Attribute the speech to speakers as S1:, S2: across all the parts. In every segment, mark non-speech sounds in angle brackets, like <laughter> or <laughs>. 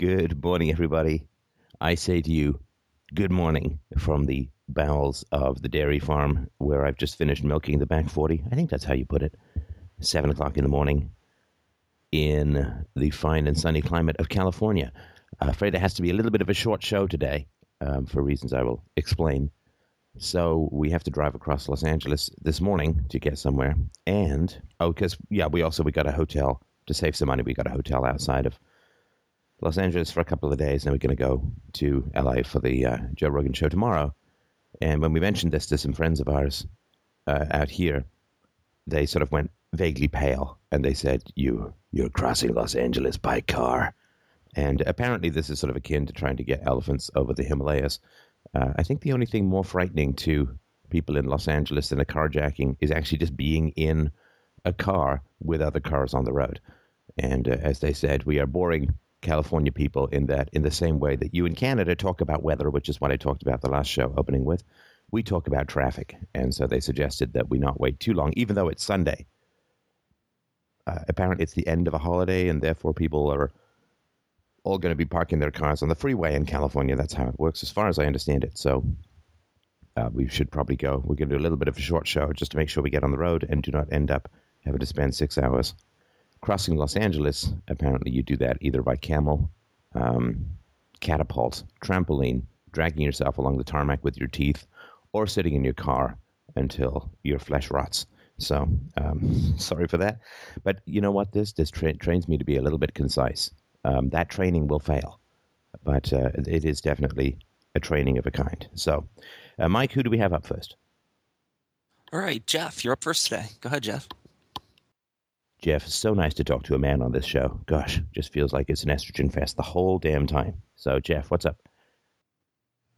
S1: Good morning, everybody. I say to you, good morning from the bowels of the dairy farm where I've just finished milking the back 40. I think that's how you put it. Seven o'clock in the morning in the fine and sunny climate of California. I'm afraid it has to be a little bit of a short show today um, for reasons I will explain. So we have to drive across Los Angeles this morning to get somewhere. And, oh, because, yeah, we also, we got a hotel to save some money. We got a hotel outside of Los Angeles for a couple of days, and we're going to go to LA for the uh, Joe Rogan show tomorrow. And when we mentioned this to some friends of ours uh, out here, they sort of went vaguely pale, and they said, "You, you're crossing Los Angeles by car." And apparently, this is sort of akin to trying to get elephants over the Himalayas. Uh, I think the only thing more frightening to people in Los Angeles than a carjacking is actually just being in a car with other cars on the road. And uh, as they said, we are boring California people in that, in the same way that you in Canada talk about weather, which is what I talked about the last show opening with, we talk about traffic. And so they suggested that we not wait too long, even though it's Sunday. Uh, apparently, it's the end of a holiday, and therefore people are all going to be parking their cars on the freeway in California. That's how it works, as far as I understand it. So uh, we should probably go. We're going to do a little bit of a short show just to make sure we get on the road and do not end up having to spend six hours crossing Los Angeles, apparently you do that either by camel, um, catapult, trampoline, dragging yourself along the tarmac with your teeth, or sitting in your car until your flesh rots. So um, <laughs> sorry for that, but you know what? This this tra- trains me to be a little bit concise. Um, that training will fail, but uh, it is definitely a training of a kind. So, uh, Mike, who do we have up first?
S2: All right, Jeff, you're up first today. Go ahead, Jeff.
S1: Jeff, it's so nice to talk to a man on this show. Gosh, just feels like it's an estrogen fest the whole damn time. So, Jeff, what's up?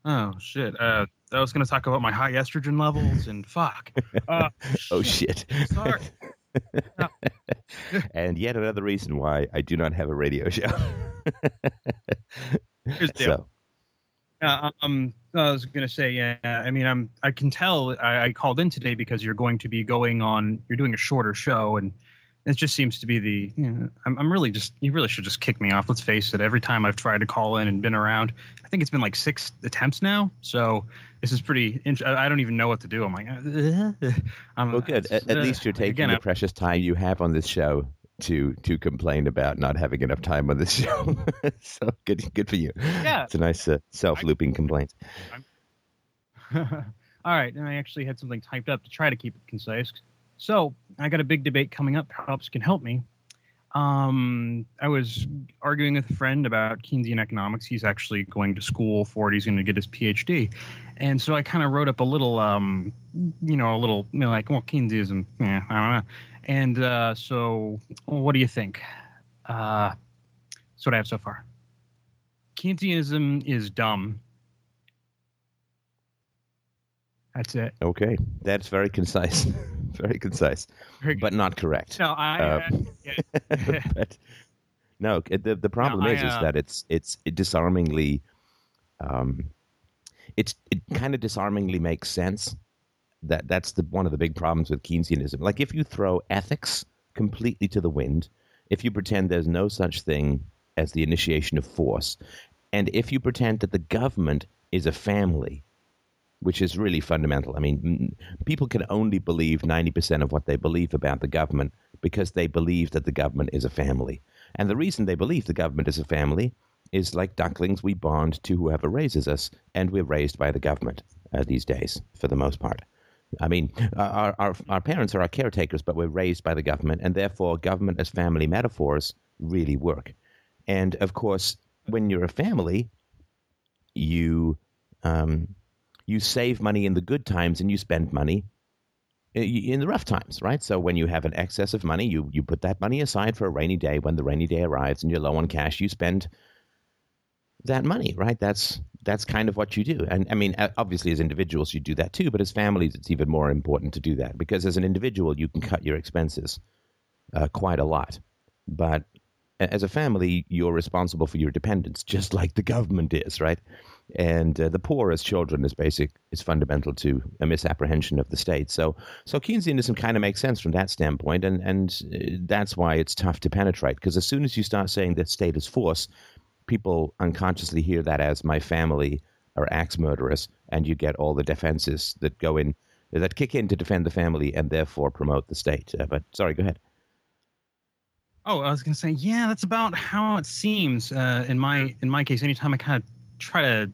S3: Oh shit! Uh, I was going to talk about my high estrogen levels and fuck. <laughs> Uh,
S1: oh shit!
S3: Sorry. <laughs>
S1: and yet another reason why I do not have a radio show. <laughs>
S3: Here's the. So. Uh, um, I was going to say, yeah. I mean, I'm. I can tell. I, I, called in today because you're going to be going on. You're doing a shorter show, and it just seems to be the you know, I'm, I'm really just you really should just kick me off. Let's face it every time i've tried to call in and been around i think it's been like six attempts now. So this is pretty i don't even know what to do. I'm like <laughs>
S1: I'm, well good. At, at, least you're taking again, the I, precious time you have on this show to to complain about not having enough time on this <laughs> show. So good good for you.
S3: Yeah.
S1: It's a nice uh, self-looping complaint. <laughs>
S3: All right. And i actually had something typed up to try to keep it concise so I got a big debate coming up. Perhaps can help me. Um, I was arguing with a friend about Keynesian economics. He's actually going to school for it. He's going to get his PhD, and so I kind of wrote up a little, um, you know, a little, you know, like, well, Keynesianism, yeah, I don't know. And uh, so, what do you think? Uh, that's what I have so far. Keynesianism is dumb. That's it.
S1: Okay, that's very concise. <laughs> <laughs> very concise, very but not correct.
S3: No, I. Uh, uh
S1: yeah. <laughs> but, no, the the problem no, is I, uh, is that it's it's it disarmingly, um, it's it kind of disarmingly makes sense. That that's the one of the big problems with Keynesianism. Like if you throw ethics completely to the wind, if you pretend there's no such thing as the initiation of force, and if you pretend that the government is a family which is really fundamental. I mean, people can only believe 90% of what they believe about the government because they believe that the government is a family. And the reason they believe the government is a family is like ducklings, we bond to whoever raises us, and we're raised by the government uh, these days, for the most part. I mean, our, our, our parents are our caretakers, but we're raised by the government, and therefore, government as family metaphors really work. And of course, when you're a family, you um, you save money in the good times and you spend money in the rough times, right? So when you have an excess of money, you you put that money aside for a rainy day. When the rainy day arrives and you're low on cash, you spend that money, right? That's that's kind of what you do. And I mean, obviously, as individuals, you do that too. But as families, it's even more important to do that because as an individual, you can cut your expenses uh, quite a lot. But as a family, you're responsible for your dependents, just like the government is, right? And uh, the poor as children is basic is fundamental to a misapprehension of the state. So, so Keynesianism kind of makes sense from that standpoint, and and uh, that's why it's tough to penetrate because as soon as you start saying that state is force, people unconsciously hear that as my family are axe murderers, and you get all the defenses that go in that kick in to defend the family and therefore promote the state. Uh, but sorry, go ahead.
S3: Oh, I was going to say, yeah, that's about how it seems uh, in my in my case. Anytime I kind of try to,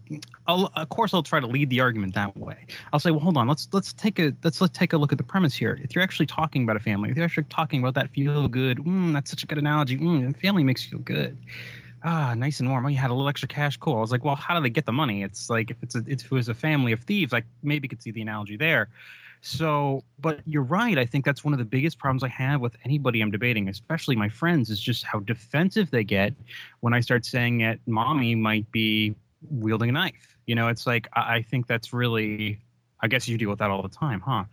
S3: I'll, of course, I'll try to lead the argument that way. I'll say, well, hold on, let's let's take a let's let's take a look at the premise here. If you're actually talking about a family, if you're actually talking about that feel good, mm, that's such a good analogy. Mm, family makes you feel good. Ah, nice and warm. Oh, you had a little extra cash. Cool. I was like, well, how do they get the money? It's like if it's a if it was a family of thieves, I maybe could see the analogy there. So, but you're right. I think that's one of the biggest problems I have with anybody I'm debating, especially my friends, is just how defensive they get when I start saying that mommy might be wielding a knife. You know, it's like I, I think that's really. I guess you deal with that all the time, huh?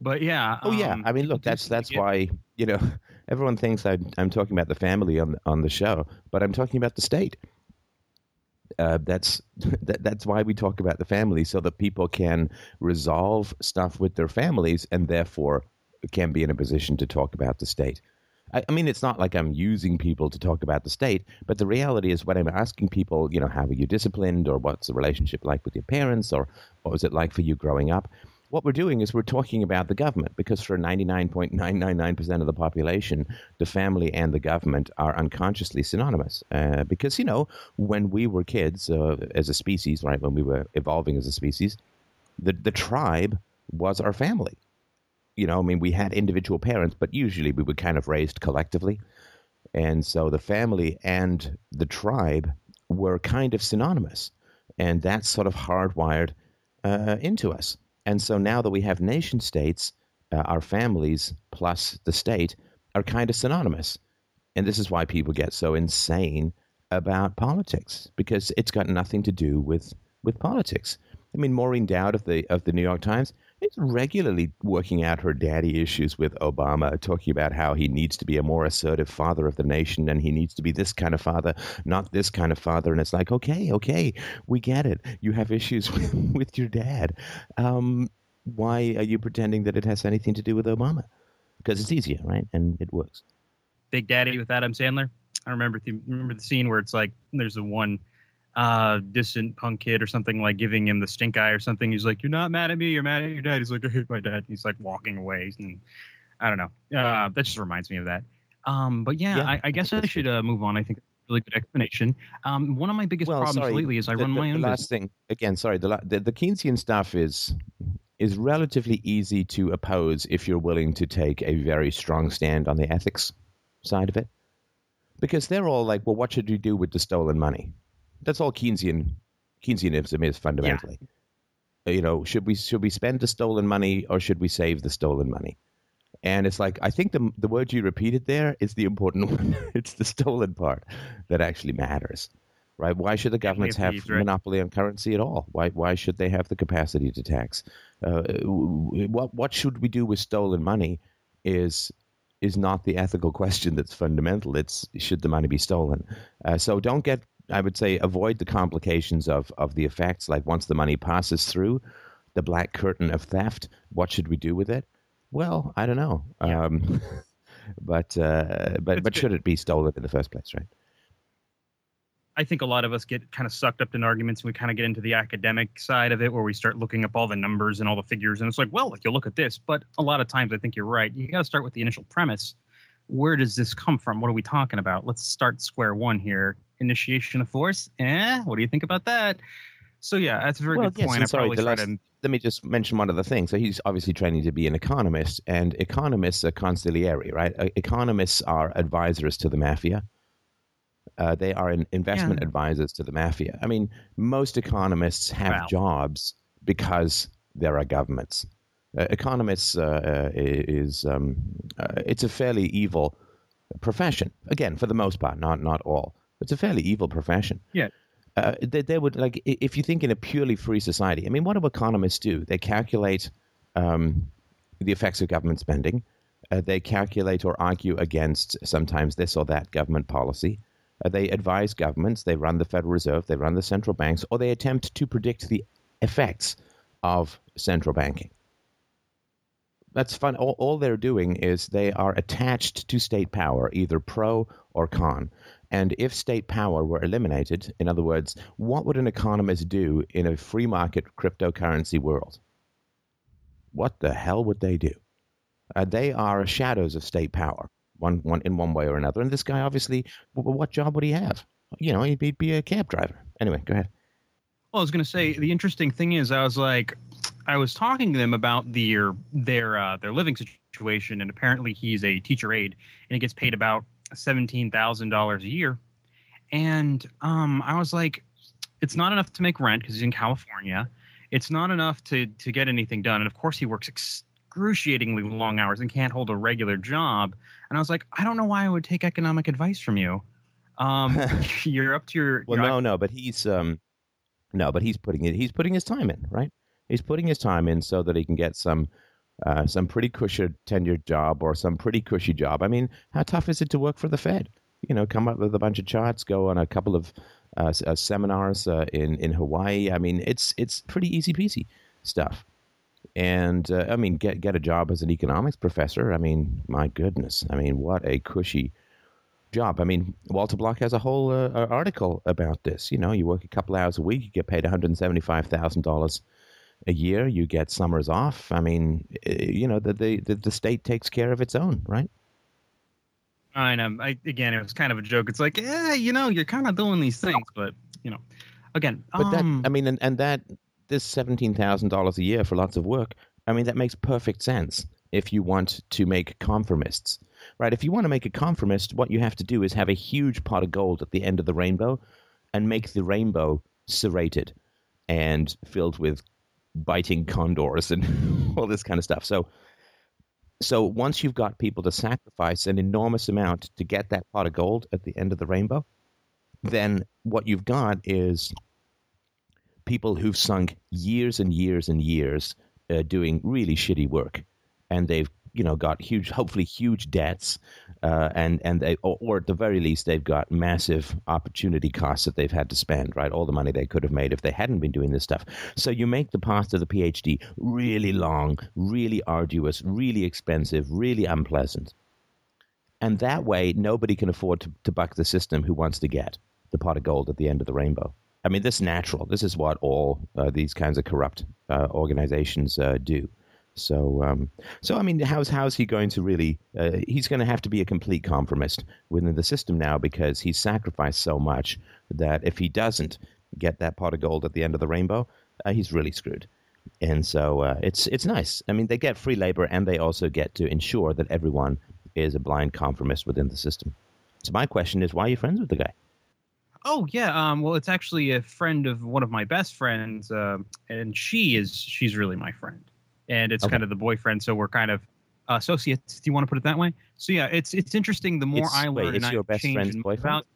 S3: But yeah.
S1: Oh yeah. Um, I mean, look, that's that's why you know <laughs> everyone thinks I'm, I'm talking about the family on on the show, but I'm talking about the state uh, that's <laughs> that, that's why we talk about the family so that people can resolve stuff with their families and therefore can be in a position to talk about the state. I, I, mean, it's not like I'm using people to talk about the state, but the reality is when I'm asking people, you know, how were you disciplined or what's the relationship like with your parents or what was it like for you growing up? what we're doing is we're talking about the government because for 99.999% of the population, the family and the government are unconsciously synonymous. Uh, because, you know, when we were kids uh, as a species, right, when we were evolving as a species, the, the tribe was our family. You know, I mean, we had individual parents, but usually we were kind of raised collectively. And so the family and the tribe were kind of synonymous. And that's sort of hardwired uh, into us. And so now that we have nation states, uh, our families plus the state are kind of synonymous. And this is why people get so insane about politics because it's got nothing to do with, with politics. I mean, Maureen Dowd of the of the New York Times is regularly working out her daddy issues with Obama, talking about how he needs to be a more assertive father of the nation and he needs to be this kind of father, not this kind of father. And it's like, okay, okay, we get it. You have issues <laughs> with, with your dad. Um, why are you pretending that it has anything to do with Obama? Because it's easier, right? And it works.
S3: Big Daddy with Adam Sandler. I remember the, remember the scene where it's like there's a one uh, distant punk kid or something like giving him the stink eye or something. He's like, "You're not mad at me. You're mad at your dad." He's like, <laughs> "I hate my dad." He's like walking away, and I don't know. Uh, that just reminds me of that. Um, but yeah, yeah I, I, guess I should uh, move on. I think really good explanation. Um, one of my biggest well, problems
S1: sorry,
S3: lately is I
S1: the,
S3: run
S1: the,
S3: my own.
S1: The last
S3: business.
S1: thing again, sorry, the, the the Keynesian stuff is is relatively easy to oppose if you're willing to take a very strong stand on the ethics side of it, because they're all like, well, what should you do with the stolen money? That's all Keynesian Keynesianism is fundamentally. Yeah. You know, should we should we spend the stolen money or should we save the stolen money? And it's like I think the the word you repeated there is the important <laughs> one. it's the stolen part that actually matters, right? Why should the governments have right? monopoly on currency at all? Why why should they have the capacity to tax? Uh, what what should we do with stolen money? Is is not the ethical <laughs> question that's fundamental. It's should the money be stolen? Uh, so don't get I would say avoid the complications of, of the effects. Like once the money passes through the black curtain of theft, what should we do with it? Well, I don't know. Yeah. Um, <laughs> but uh, but but should it be stolen in the first place, right?
S3: I think a lot of us get kind of sucked up in arguments and we kind of get into the academic side of it where we start looking up all the numbers and all the figures. And it's like, well, if you look at this, but a lot of times I think you're right. You got to start with the initial premise. Where does this come from? What are we talking about? Let's start square one here initiation of force. Eh, what do you think about that? So yeah, that's a very well, good yes, point. I sorry, probably last.
S1: Let me just mention one other thing. So he's obviously training to be an economist, and economists are consigliere, right? Uh, economists are advisors to the mafia. Uh, they are investment yeah. advisors to the mafia. I mean, most economists have wow. jobs because there are governments. Uh, economists uh, uh is um, uh, it's a fairly evil profession. Again, for the most part, not not all. It's a fairly evil profession.
S3: Yeah.
S1: Uh, they, they, would like if you think in a purely free society. I mean, what do economists do? They calculate um, the effects of government spending. Uh, they calculate or argue against sometimes this or that government policy. Uh, they advise governments. They run the Federal Reserve. They run the central banks, or they attempt to predict the effects of central banking. That's fun. All, all they're doing is they are attached to state power, either pro or con And if state power were eliminated, in other words, what would an economist do in a free market cryptocurrency world? What the hell would they do? Uh, they are shadows of state power, one, one in one way or another. And this guy, obviously, what job would he have? You know, he'd be, be a cab driver. Anyway, go ahead.
S3: Well, I was going to say the interesting thing is, I was like, I was talking to them about their their uh, their living situation, and apparently he's a teacher aide, and he gets paid about seventeen thousand dollars a year. And um, I was like, it's not enough to make rent because he's in California. It's not enough to to get anything done, and of course he works excruciatingly long hours and can't hold a regular job. And I was like, I don't know why I would take economic advice from you. Um, <laughs> <laughs> you're up to your.
S1: Well, no, no, but he's um, no, but he's putting it. He's putting his time in, right? He's putting his time in so that he can get some uh, some pretty cushy tenured job or some pretty cushy job. I mean, how tough is it to work for the Fed? You know, come up with a bunch of charts, go on a couple of uh, uh, seminars uh, in in Hawaii. I mean, it's it's pretty easy peasy stuff. And uh, I mean, get get a job as an economics professor. I mean, my goodness. I mean, what a cushy job. I mean, Walter Block has a whole uh, article about this. You know, you work a couple hours a week, you get paid one hundred seventy five thousand dollars a year. You get summers off. I mean, eh, you know, the the the state takes care of its own, right?
S3: I know. I, again, it was kind of a joke. It's like, yeah, you know, you're kind of doing these things, but you know, again,
S1: but
S3: um,
S1: that I mean, and, and that this seventeen thousand dollars a year for lots of work. I mean, that makes perfect sense if you want to make conformists, right? If you want to make a conformist, what you have to do is have a huge pot of gold at the end of the rainbow, and make the rainbow serrated and filled with biting condors and <laughs> all this kind of stuff. So, so once you've got people to sacrifice an enormous amount to get that pot of gold at the end of the rainbow, then what you've got is people who've sunk years and years and years uh, doing really shitty work, and they've you know got huge, hopefully huge debts, uh, and and they or, or, at the very least they've got massive opportunity costs that they've had to spend. Right, all the money they could have made if they hadn't been doing this stuff. So you make the path to the PhD really long, really arduous, really expensive, really unpleasant, and that way nobody can afford to, to buck the system who wants to get the pot of gold at the end of the rainbow. I mean, this is natural. This is what all uh, these kinds of corrupt uh, organizations uh, do. So, um, so I mean, how's how's he going to really? Uh, he's going to have to be a complete conformist within the system now because he's sacrificed so much that if he doesn't get that pot of gold at the end of the rainbow, uh, he's really screwed. And so uh, it's it's nice. I mean, they get free labor and they also get to ensure that everyone is a blind conformist within the system. So my question is, why are you friends with the guy?
S3: Oh yeah, um, well, it's actually a friend of one of my best friends, uh, and she is she's really my friend and it's okay. kind of the boyfriend. So we're kind of associates. Do you want to put it that way? So yeah, it's it's interesting. The more
S1: it's,
S3: I learn,
S1: wait, it's your best friend's boyfriend. About,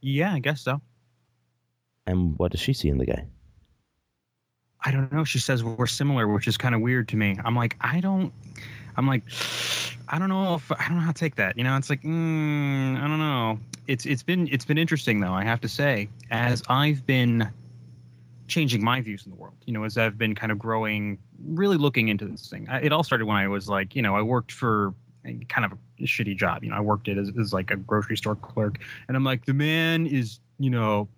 S3: yeah, I guess so.
S1: And what does she see in the guy?
S3: I don't know. She says we're similar, which is kind of weird to me. I'm like, I don't. I'm like, I don't know if I don't know how to take that. You know, it's like, mm, I don't know. It's it's been it's been interesting though. I have to say, as I've been changing my views in the world. You know, as I've been kind of growing, really looking into this thing. It all started when I was like, you know, I worked for kind of a shitty job. You know, I worked it as, as like a grocery store clerk, and I'm like, the man is, you know,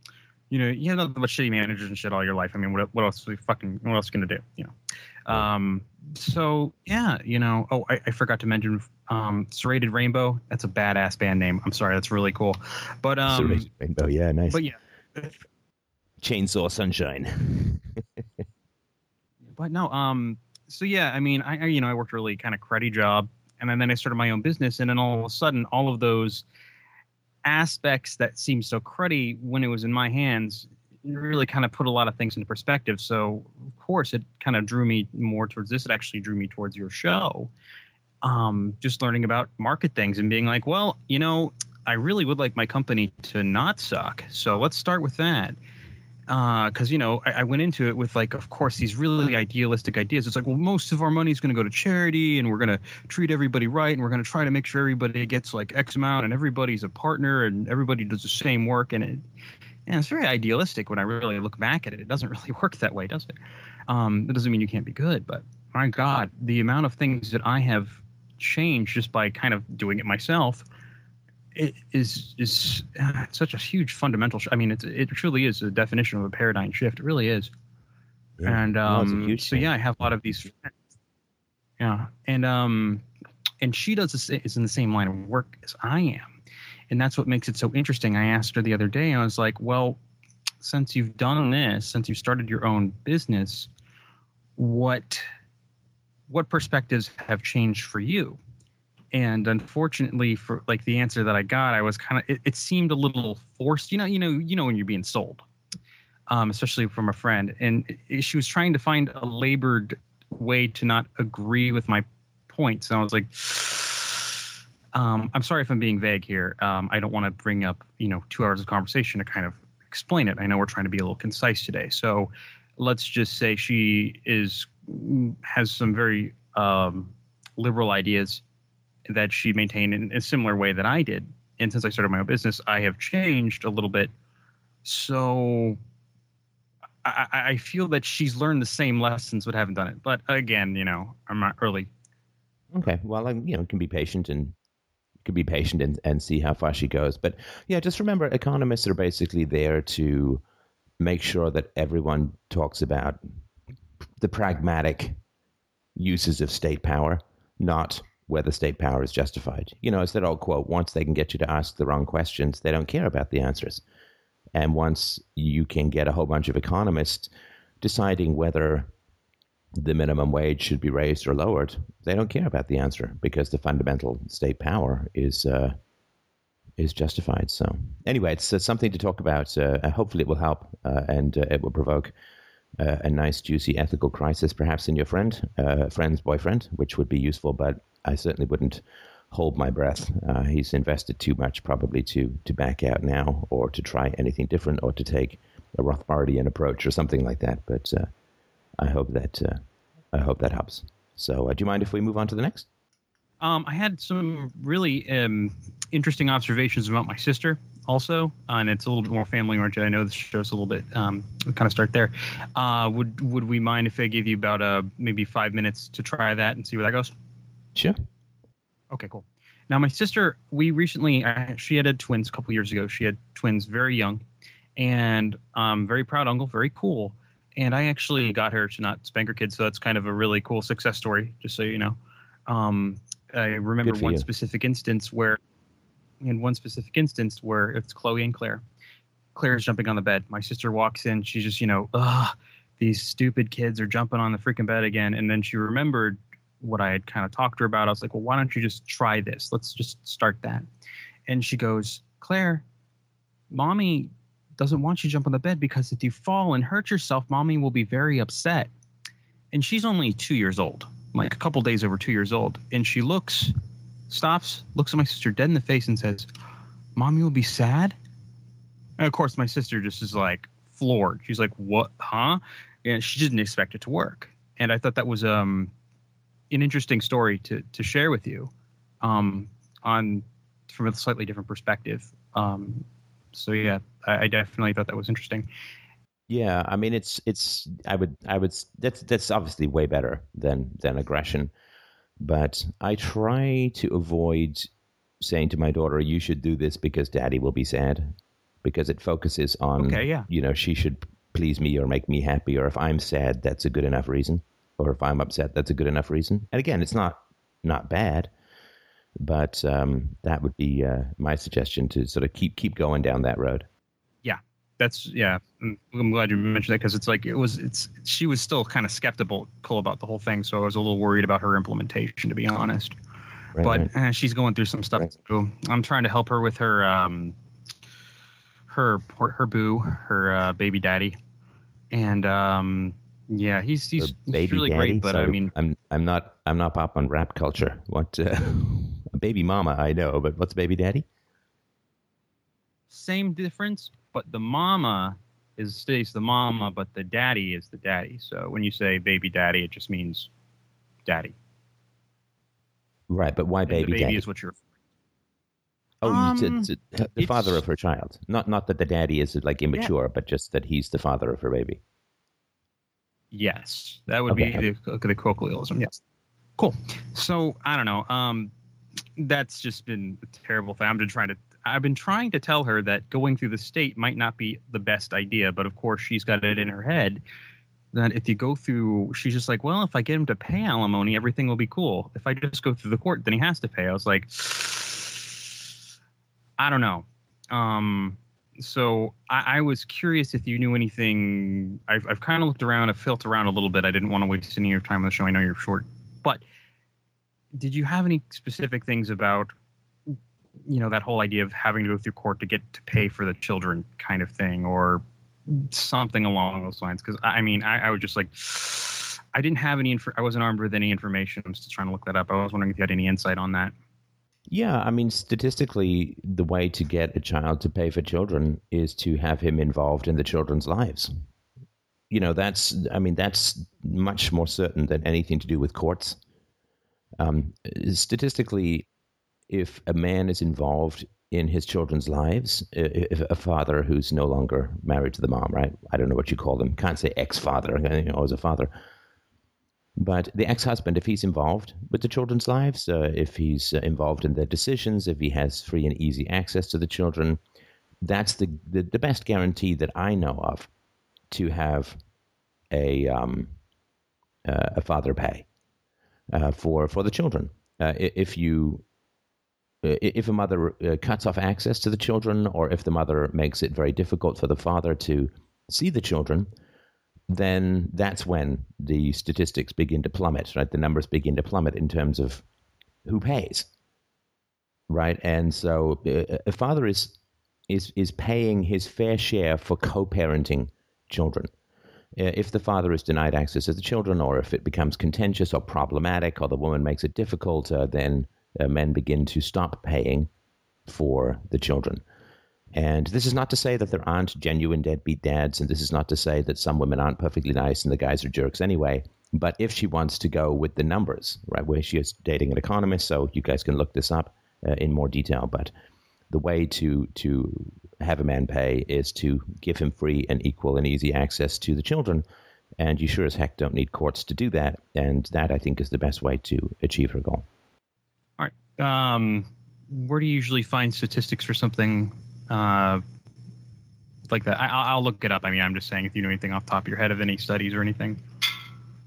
S3: you know, you have nothing but shitty managers and shit all your life. I mean, what, what else are we fucking, what else are gonna do? You know, um, so yeah, you know, oh, I, I forgot to mention, um, Serrated Rainbow. That's a badass band name. I'm sorry, that's really cool. But um,
S1: Serrated Rainbow, yeah, nice.
S3: But yeah,
S1: Chainsaw Sunshine. <laughs>
S3: but no, um, so yeah, I mean, I, you know I worked a really kind of cruddy job, and then, then I started my own business, and then all of a sudden, all of those aspects that seemed so cruddy when it was in my hands really kind of put a lot of things into perspective. So of course, it kind of drew me more towards this. It actually drew me towards your show. Um, just learning about market things and being like, well, you know, I really would like my company to not suck. So let's start with that because uh, you know I, I, went into it with like of course these really idealistic ideas. It's like well most of our money is going to go to charity and we're going to treat everybody right and we're going to try to make sure everybody gets like x amount and everybody's a partner and everybody does the same work and it and it's very idealistic when i really look back at it. It doesn't <laughs> really work that way does it? Um, that doesn't mean you can't be good but my god the amount of things that i have changed just by kind of doing it myself it is is uh, such a huge fundamental. Sh- I mean, it's it truly is a definition of a paradigm shift. It really is.
S1: Yeah.
S3: And
S1: No, it's a
S3: um, so yeah, I have a lot of these. Friends. Yeah, and um, and she does this is in the same line of work as I am, and that's what makes it so interesting. I asked her the other day. I was like, well, since you've done this, since you've started your own business, what what perspectives have changed for you? And unfortunately, for like the answer that I got, I was kind of it, it seemed a little forced. You know, you know, you know when you're being sold, um, especially from a friend, and it- she was trying to find a labored way to not agree with my points. And I was like, um, I'm sorry if I'm being vague here. Um, I don't want to bring up, you know, two hours of conversation to kind of explain it. I know we're trying to be a little concise today. So let's just say she is has some very um, liberal ideas that she maintained in a similar way that I did. And since I started my own business, I have changed a little bit. So I, I feel that she's learned the same lessons but haven't done it. But again, you know, I'm not early.
S1: Okay. Well, um, you know, can be patient and can be patient and, and see how far she goes. But yeah, just remember, economists are basically there to make sure that everyone talks about the pragmatic uses of state power, not whether state power is justified. You know, it's that old quote: once they can get you to ask the wrong questions, they don't care about the answers. And once you can get a whole bunch of economists deciding whether the minimum wage should be raised or lowered, they don't care about the answer because the fundamental state power is uh, is justified. So anyway, it's uh, something to talk about. Uh, hopefully, it will help uh, and uh, it will provoke uh, a nice, juicy ethical crisis, perhaps in your friend, uh, friend's boyfriend, which would be useful. But I certainly wouldn't hold my breath. Uh, he's invested too much, probably to to back out now, or to try anything different, or to take a Rothbardian approach, or something like that. But uh, I hope that uh, I hope that helps. So, uh, do you mind if we move on to the next?
S3: Um, I had some really um, interesting observations about my sister also, uh, and it's a little bit more family oriented. I know this show's a little bit. Um, we kind of start there. Uh, would Would we mind if I give you about uh, maybe five minutes to try that and see where that goes?
S1: Sure.
S3: Okay, cool. Now, my sister, we recently, uh, she had had twins a couple years ago. She had twins very young, and um, very proud uncle, very cool. And I actually got her to not spank her kids, so that's kind of a really cool success story, just so you know. Um, I remember one
S1: you.
S3: specific instance where, in one specific instance where it's Chloe and Claire. Claire's jumping on the bed. My sister walks in. She's just, you know, ugh, these stupid kids are jumping on the freaking bed again. And then she remembered what I had kind of talked to her about. I was like, well, why don't you just try this? Let's just start that. And she goes, Claire, mommy doesn't want you to jump on the bed because if you fall and hurt yourself, mommy will be very upset. And she's only two years old, like a couple days over two years old. And she looks, stops, looks at my sister dead in the face and says, Mommy will be sad? And of course, my sister just is like floored. She's like, What, huh? And she didn't expect it to work. And I thought that was um, an interesting story to, to share with you um, on from a slightly different perspective. Um, so yeah, I, I definitely thought that was interesting.
S1: Yeah, I mean, it's it's. I would I would. That's that's obviously way better than than aggression, but I try to avoid saying to my daughter, "You should do this because Daddy will be sad," because it focuses on
S3: Okay, yeah.
S1: you know she should please me or make me happy, or if I'm sad, that's a good enough reason, or if I'm upset, that's a good enough reason. And again, it's not not bad, but um, that would be uh, my suggestion to sort of keep keep going down that road.
S3: That's yeah. I'm glad you mentioned that because it's like it was. It's she was still kind of skeptical about the whole thing, so I was a little worried about her implementation, to be honest.
S1: Right,
S3: but
S1: right.
S3: uh, she's going through some stuff
S1: Right.
S3: too. I'm trying to help her with her um, her her boo, her uh, baby daddy, and um, yeah, he's he's, he's really
S1: daddy?
S3: great. But I mean,
S1: I'm I'm not I'm not pop on rap culture. What uh, <laughs> baby mama? I know, but what's baby daddy?
S3: same difference, but the mama is stays the mama, but the daddy is the daddy. So when you say baby daddy, it just means daddy.
S1: Right, but why baby,
S3: the baby
S1: daddy?
S3: is what you're.
S1: oh, you said-
S3: Um,
S1: said the father of her child. Not not that the daddy is like immature, but just that he's the father of her baby.
S3: Yes, that would
S1: Okay.
S3: be the, the colloquialism. Yes. Cool. So I don't know. Um, that's just been a terrible thing. I'm just trying to. I've been trying to tell her that going through the state might not be the best idea, but of course she's got it in her head that if you go through, she's just like, well, if I get him to pay alimony, everything will be cool. If I just go through the court, then he has to pay. I was like, <sighs> I don't know. Um, so I, I, was curious if you knew anything. I've, I've kind of looked around, I've felt around a little bit. I didn't want to waste any of your time on the show. I know you're short, but did you have any specific things about, you know, that whole idea of having to go through court to get to pay for the children kind of thing, or something along those lines? Because I mean, I, I was just like, I didn't have any. Inf- I wasn't armed with any information. I'm still trying to look that up. I was wondering if you had any insight on that.
S1: Yeah, I mean, statistically, the way to get a child to pay for children is to have him involved in the children's lives. You know, that's, I mean, that's much more certain than anything to do with courts. Um, statistically, if a man is involved in his children's lives, if a father who's no longer married to the mom, right? I don't know what you call them. Can't say ex father, you know, a father but the ex husband, if he's involved with the children's lives, uh, if he's uh, involved in their decisions, if he has free and easy access to the children, that's the, the, the best guarantee that I know of to have a, um, uh, a father pay uh, for, for the children. Uh, if you if a mother cuts off access to the children, or if the mother makes it very difficult for the father to see the children, then that's when the statistics begin to plummet, right? The numbers begin to plummet in terms of who pays, right? And so uh, a father is is is paying his fair share for co-parenting children. Uh, if the father is denied access to the children, or if it becomes contentious or problematic, or the woman makes it difficult, uh, then uh, men begin to stop paying for the children. And this is not to say that there aren't genuine deadbeat dads, and this is not to say that some women aren't perfectly nice and the guys are jerks anyway. But if she wants to go with the numbers, right, where she is dating an economist, so you guys can look this up uh, in more detail. But the way to to have a man pay is to give him free and equal and easy access to the children, and you sure as heck don't need courts to do that. And that I think is the best way to achieve her goal.
S3: Um, where do you usually find statistics for something uh, like that. I, will look it up. I mean, I'm just saying if you know anything off top of your head of any studies or anything.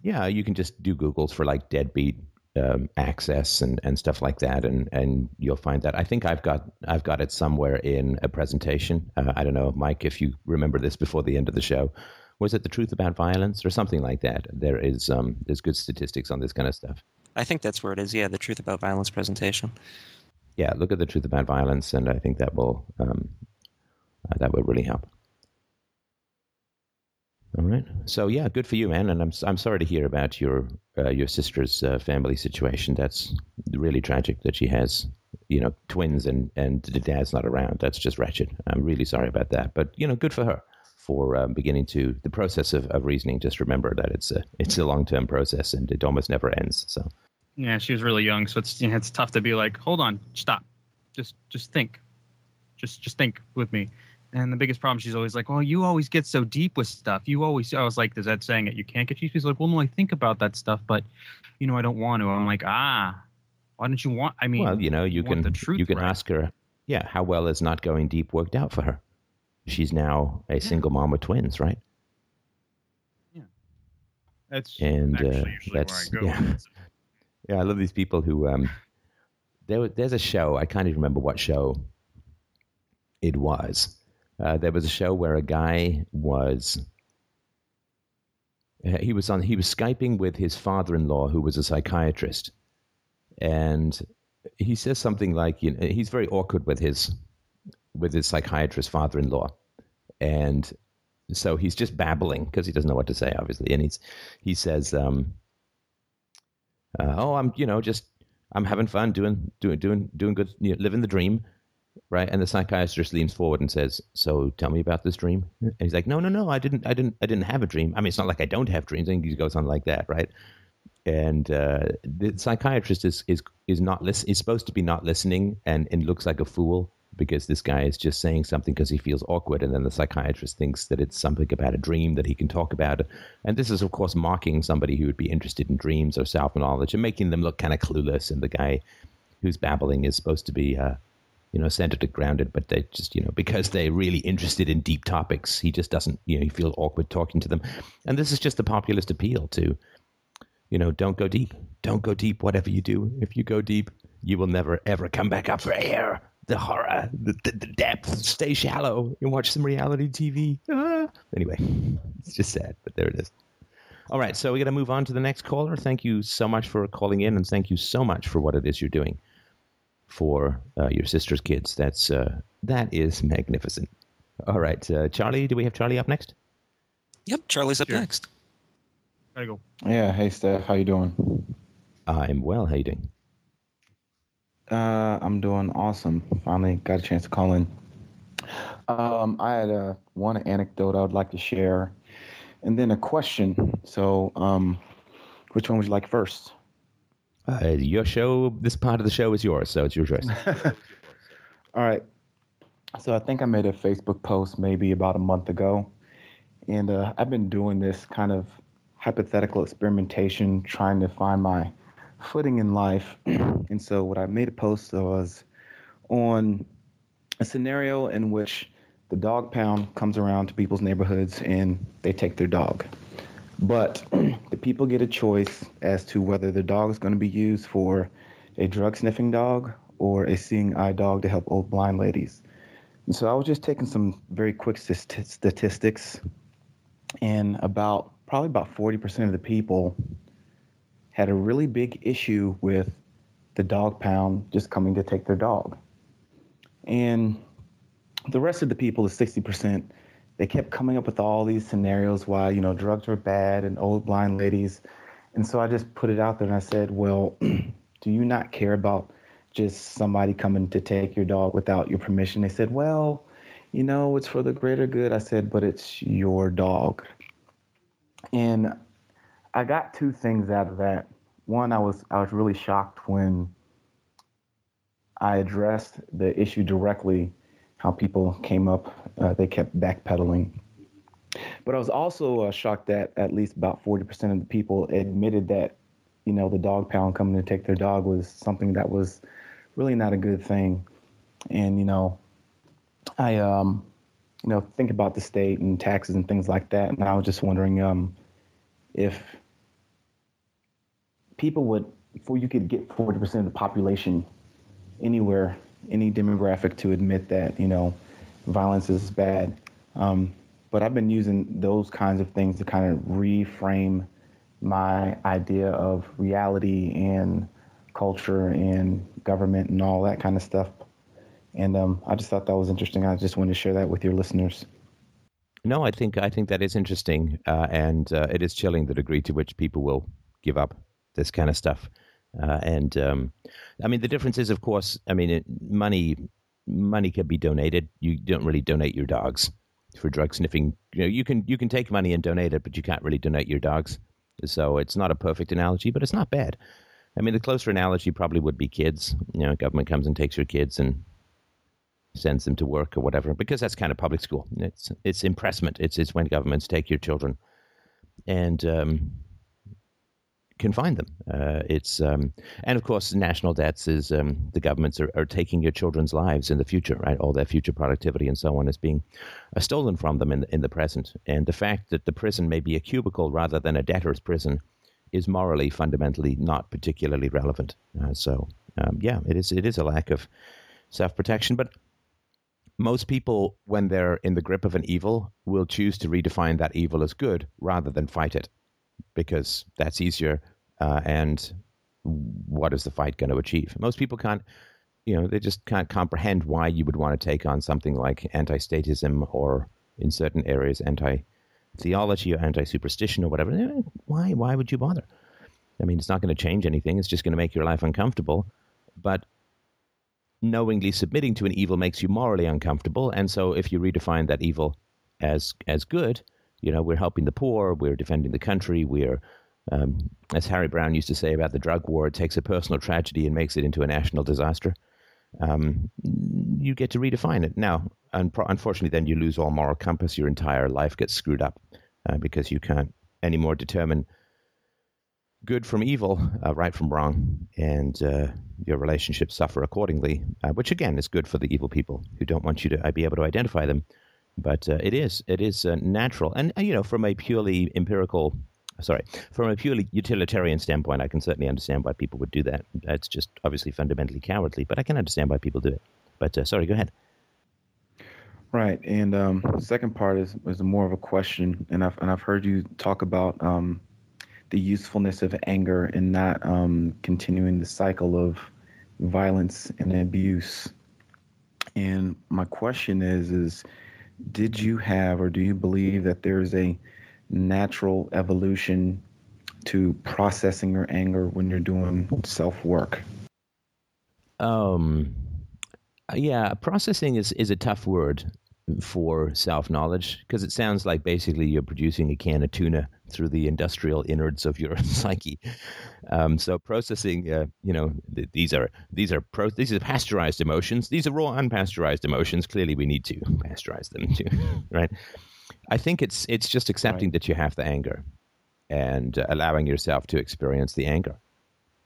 S1: Yeah, you can just do Googles for like deadbeat um, access and, and stuff like that, and, and you'll find that. I think I've got I've got it somewhere in a presentation. Uh, I don't know, Mike, if you remember this before the end of the show. Was it the truth about violence or something like that? There is um, there's good statistics on this kind of stuff.
S2: I think that's where it is. Yeah, the truth about violence presentation
S1: yeah, look at the truth about violence, and I think that will um, uh, that will really help. All right. So yeah, good for you, man. And I'm I'm sorry to hear about your uh, your sister's uh, family situation. That's really tragic that she has you know twins and and the dad's not around. That's just wretched. I'm really sorry about that. But you know, good for her for um, beginning to the process of, of reasoning. Just remember that it's a it's a long term process and it almost never ends. So
S3: yeah, she was really young, so it's you know, it's tough to be like, hold on, stop, just just think, just just think with me. And the biggest problem, she's always like, well, you always get so deep with stuff. You always, I was like, is that saying it? you can't get deep? She's like, well, no, I think about that stuff, but you know, I don't want to. I'm like, ah, why don't you want? I mean,
S1: well, you know, you, you can the truth, you can right? ask her, yeah, how well is not going deep worked out for her? She's now a yeah. single mom with twins, right?
S3: Yeah, that's
S1: and uh, that's <laughs> yeah. Yeah, I love these people who. Um, <sighs> there, there's a show. I can't even remember what show it was. Uh, there was a show where a guy was. Uh, he was on. He was skyping with his father-in-law, who was a psychiatrist, and he says something like, "You know, he's very awkward with his with his psychiatrist father-in-law, and so he's just babbling because he doesn't know what to say, obviously, and he's he says." Um, uh, oh, I'm you know just I'm having fun doing doing doing doing good, you know, living the dream, right? And the psychiatrist leans forward and says, "So tell me about this dream." And he's like, "No, no, no, I didn't, I didn't, I didn't have a dream. I mean, it's not like I don't have dreams." And he goes on like that, right? And uh, the psychiatrist is is is not listen. Is supposed to be not listening, and and looks like a fool because this guy is just saying something because he feels awkward, and then the psychiatrist thinks that it's something about a dream that he can talk about. And this is, of course, mocking somebody who would be interested in dreams or self knowledge and making them look kind of clueless. And the guy who's babbling is supposed to be, uh, you know, centered and grounded, but they just, you know, because they're really interested in deep topics, he just doesn't, you know, he feels awkward talking to them. And this is just the populist appeal to, you know, don't go deep. Don't go deep, whatever you do. If you go deep, you will never, ever come back up for air. The horror, the, the, the depth, stay shallow and watch some reality TV. Ah. Anyway, it's just sad, but there it is. All right, so we got to move on to the next caller. Thank you so much for calling in, and thank you so much for what it is you're doing for uh, your sister's kids. That's uh, that is magnificent. All right, uh, Charlie. Do we have Charlie up next?
S2: Yep, Charlie's up
S3: Sure.
S2: next.
S3: Gotta go.
S4: Yeah, hey Steph, how you doing?
S1: I'm well. How you doing?
S4: Uh, I'm doing awesome. Finally got a chance to call in. Um, I had uh, one anecdote I would like to share, and then a question. So, um, which one would you like first?
S1: Uh, your show. This part of the show is yours, so it's your choice. <laughs>
S4: All right. So I think I made a Facebook post maybe about a month ago, and uh, I've been doing this kind of hypothetical experimentation, trying to find my footing in life. <clears throat> and so what I made a post was on a scenario in which the dog pound comes around to people's neighborhoods and they take their dog. But <clears throat> the people get a choice as to whether the dog is going to be used for a drug sniffing dog or a seeing eye dog to help old blind ladies. And so I was just taking some very quick st- statistics, and about probably about 40% of the people had a really big issue with the dog pound just coming to take their dog. And the rest of the people, the 60%, they kept coming up with all these scenarios why, you know, drugs were bad and old blind ladies. And so I just put it out there and I said, well, <clears throat> do you not care about just somebody coming to take your dog without your permission? They said, well, you know, it's for the greater good. I said, but it's your dog. And I got two things out of that. One, I was I was really shocked when I addressed the issue directly, how people came up, uh, they kept backpedaling. But I was also uh, shocked that at least about 40% of the people admitted that, you know, the dog pound coming to take their dog was something that was really not a good thing. And, you know, I, um, you know, think about the state and taxes and things like that. And I was just wondering um, if people would, before you could get 40% of the population anywhere, any demographic to admit that, you know, violence is bad. Um, but I've been using those kinds of things to kind of reframe my idea of reality and culture and government and all that kind of stuff. And um, I just thought that was interesting. I just wanted to share that with your listeners.
S1: No, I think I think that is interesting, uh, and uh, it is chilling the degree to which people will give up this kind of stuff. Uh, and um, I mean, the difference is, of course, I mean, it, money money can be donated. You don't really donate your dogs for drug sniffing. You know, you can you can take money and donate it, but you can't really donate your dogs. So it's not a perfect analogy, but it's not bad. I mean, the closer analogy probably would be kids. You know, government comes and takes your kids and sends them to work or whatever, because that's kind of public school. It's it's impressment. It's it's when governments take your children and um, confine them. Uh, it's um, and of course, national debts is um, the governments are, are taking your children's lives in the future, right? All their future productivity and so on is being uh, stolen from them in in the present. And the fact that the prison may be a cubicle rather than a debtor's prison is morally fundamentally not particularly relevant. Uh, so um, yeah, it is it is a lack of self protection, but most people, when they're in the grip of an evil, will choose to redefine that evil as good rather than fight it, because that's easier. Uh, and what is the fight going to achieve? Most people can't, you know, they just can't comprehend why you would want to take on something like anti-statism or, in certain areas, anti-theology or anti-superstition or whatever. Eh, Why? Why would you bother? I mean, it's not going to change anything. It's just going to make your life uncomfortable. But knowingly submitting to an evil makes you morally uncomfortable. And so if you redefine that evil as as good, you know, we're helping the poor, we're defending the country, we're um, as Harry Browne used to say about the drug war, it takes a personal tragedy and makes it into a national disaster. Um, you get to redefine it now. And unfortunately, then you lose all moral compass. Your entire life gets screwed up uh, because you can't anymore determine good from evil, uh, right from wrong, and uh, your relationships suffer accordingly, uh, which again is good for the evil people who don't want you to uh, be able to identify them. But uh, it is it is natural, and you know, from a purely empirical, sorry, from a purely utilitarian standpoint, I can certainly understand why people would do that. It's just obviously fundamentally cowardly, but I can understand why people do it. But sorry, go ahead.
S4: Right, and um, the second part is is more of a question, and I've and I've heard you talk about um, the usefulness of anger and not um, continuing the cycle of violence and abuse. And my question is, is did you have or do you believe that there's a natural evolution to processing your anger when you're doing self work?
S1: Um, yeah, processing is, is a tough word for self knowledge because it sounds like basically you're producing a can of tuna through the industrial innards of your <laughs> psyche. Um, so processing, uh, you know, th- these are these are pro- these are pasteurized emotions. These are raw, unpasteurized emotions. Clearly, we need to <laughs> pasteurize them too, <laughs> right? I think it's it's just accepting right. that you have the anger and uh, allowing yourself to experience the anger,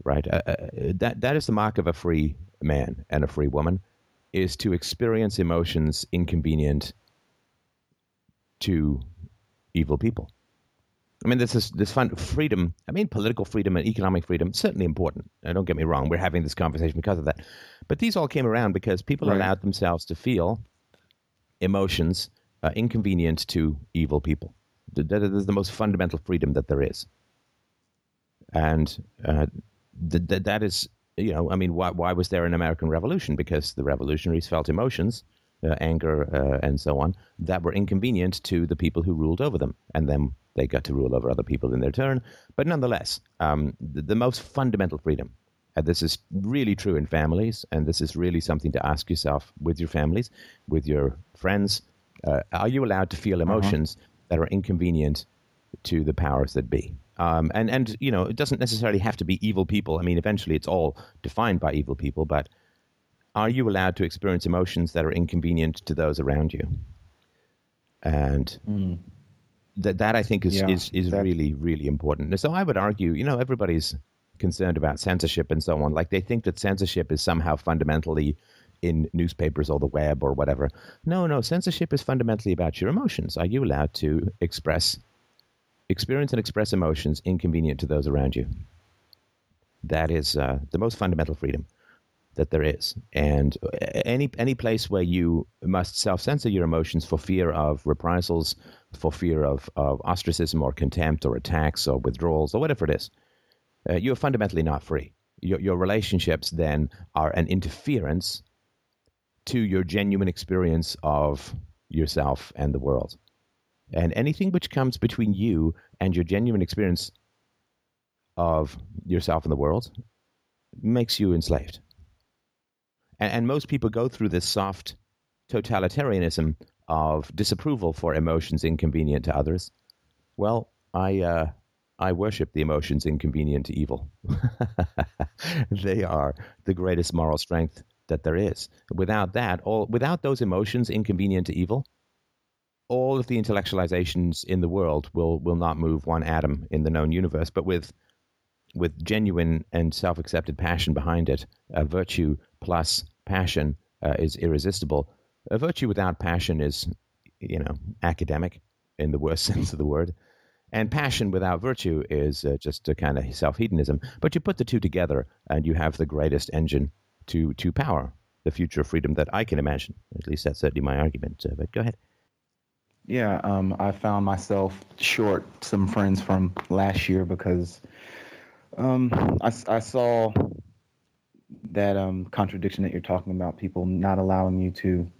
S1: right? Uh, uh that that is the mark of a free man and a free woman is to experience emotions inconvenient to evil people. I mean, this is this fun freedom. I mean, political freedom and economic freedom certainly important. Now, don't get me wrong; we're having this conversation because of that. But these all came around because people right. allowed themselves to feel emotions uh, inconvenient to evil people. That is the most fundamental freedom that there is, and uh, th- th- that is you know, I mean, why, why was there an American Revolution? Because the revolutionaries felt emotions, uh, anger, uh, and so on, that were inconvenient to the people who ruled over them. And then they got to rule over other people in their turn. But nonetheless, um, the, the, most fundamental freedom, and this is really true in families, and this is really something to ask yourself with your families, with your friends. Uh, are you allowed to feel uh-huh. emotions uh-huh. that are inconvenient to the powers that be? Um, and and you know it doesn't necessarily have to be evil people. I mean, eventually it's all defined by evil people. But are you allowed to experience emotions that are inconvenient to those around you? And mm. that that I think is yeah, is is that... really really important. So I would argue, you know, everybody's concerned about censorship and so on. Like they think that censorship is somehow fundamentally in newspapers or the web or whatever. No, no, censorship is fundamentally about your emotions. Are you allowed to express experience and express emotions inconvenient to those around you. That is uh, the most fundamental freedom that there is. And any any place where you must self censor your emotions for fear of reprisals, for fear of, of ostracism or contempt or attacks or withdrawals or whatever it is, uh, you're fundamentally not free. Your, your relationships then are an interference to your genuine experience of yourself and the world. And anything which comes between you and your genuine experience of yourself and the world makes you enslaved. And, and most people go through this soft totalitarianism of disapproval for emotions inconvenient to others. Well, I uh, I worship the emotions inconvenient to evil. <laughs> they are the greatest moral strength that there is. Without that, all without those emotions inconvenient to evil, all of the intellectualizations in the world will will not move one atom in the known universe, but with with genuine and self-accepted passion behind it, a virtue plus passion uh, is irresistible. A virtue without passion is, you know, academic in the worst <laughs> sense of the word, and passion without virtue is uh, just a kind of self-hedonism. But you put the two together, and you have the greatest engine to to power the future of freedom that I can imagine. At least that's certainly my argument. Uh, but go ahead.
S4: Yeah, um, I found myself short some friends from last year because um, I, I, saw that um, contradiction that you're talking about, people not allowing you to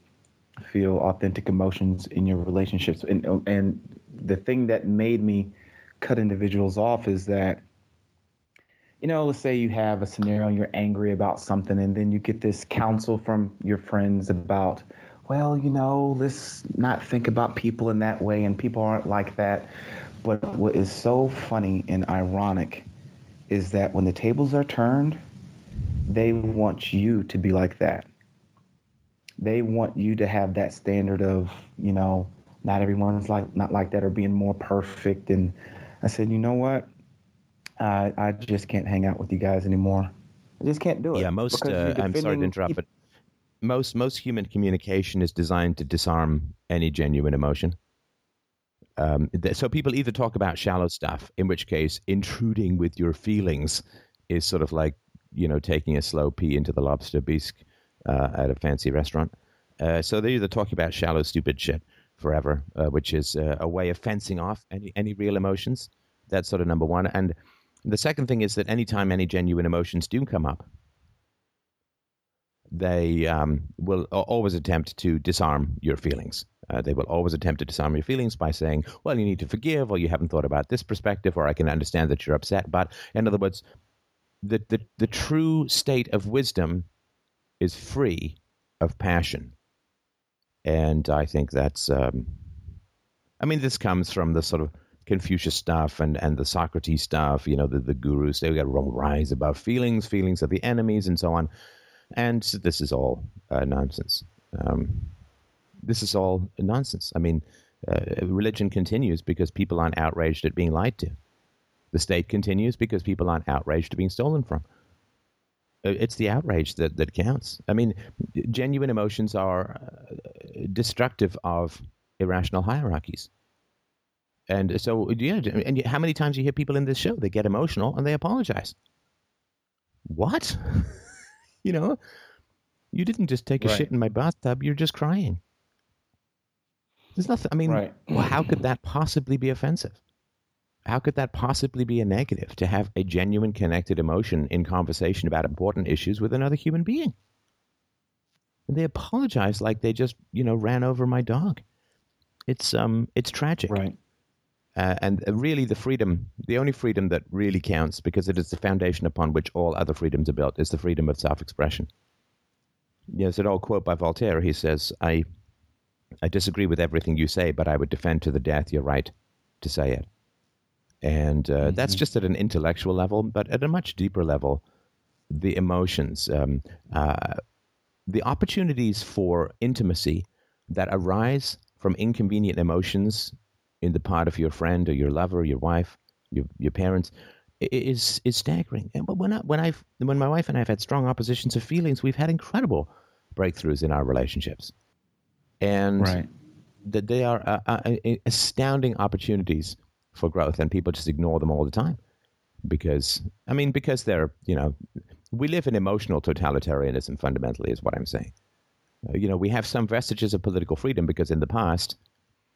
S4: feel authentic emotions in your relationships. And, and the thing that made me cut individuals off is that, you know, let's say you have a scenario and you're angry about something, and then you get this counsel from your friends about, well, you know, let's not think about people in that way, and people aren't like that. But what is so funny and ironic is that when the tables are turned, they want you to be like that. They want you to have that standard of, you know, not everyone's like not like that or being more perfect. And I said, you know what? I I just can't hang out with you guys anymore. I just can't do it.
S1: Yeah, most. Uh, I'm sorry to interrupt, but most most human communication is designed to disarm any genuine emotion. Um, th- so people either talk about shallow stuff, in which case intruding with your feelings is sort of like you know taking a slow pee into the lobster bisque uh, at a fancy restaurant. Uh, so they're either talking about shallow, stupid shit forever, uh, which is uh, a way of fencing off any any real emotions. That's sort of number one. And the second thing is that anytime any genuine emotions do come up, they um, will always attempt to disarm your feelings. Uh, they will always attempt to disarm your feelings by saying, well, you need to forgive, or you haven't thought about this perspective, or I can understand that you're upset. But in other words, the, the, the true state of wisdom is free of passion. And I think that's, um, I mean, this comes from the sort of Confucius stuff and, and the Socrates stuff, you know, the, the gurus, they got rise above feelings, feelings are the enemies, and so on. And this is all uh, nonsense. Um, this is all nonsense. I mean, uh, religion continues because people aren't outraged at being lied to. The state continues because people aren't outraged at being stolen from. Uh, It's the outrage that, that counts. I mean, genuine emotions are uh, destructive of irrational hierarchies. And so, yeah, and how many times you hear people in this show, they get emotional and they apologize. What? <laughs> you know, you didn't just take a
S4: Right.
S1: shit in my bathtub, you're just crying. There's nothing, I mean,
S4: Right.
S1: well, how could that possibly be offensive? How could that possibly be a negative to have a genuine connected emotion in conversation about important issues with another human being? And they apologize like they just, you know, ran over my dog. It's um, it's tragic.
S4: Right.
S1: Uh, and uh, really, the freedom, the only freedom that really counts, because it is the foundation upon which all other freedoms are built, is the freedom of self-expression. There's an old quote by Voltaire. He says, "I, I disagree with everything you say, but I would defend to the death your right to say it." And uh, that's just at an intellectual level, but at a much deeper level, the emotions, um, uh, the opportunities for intimacy that arise from inconvenient emotions in the part of your friend or your lover, your wife, your your parents, is is staggering. And but when I, when I've when my wife and I have had strong oppositions of feelings, we've had incredible breakthroughs in our relationships, and
S4: Right.
S1: that they are uh, uh, uh, astounding opportunities for growth, and people just ignore them all the time because I mean because they're you know we live in emotional totalitarianism fundamentally is what I'm saying. Uh, you know we have some vestiges of political freedom because in the past,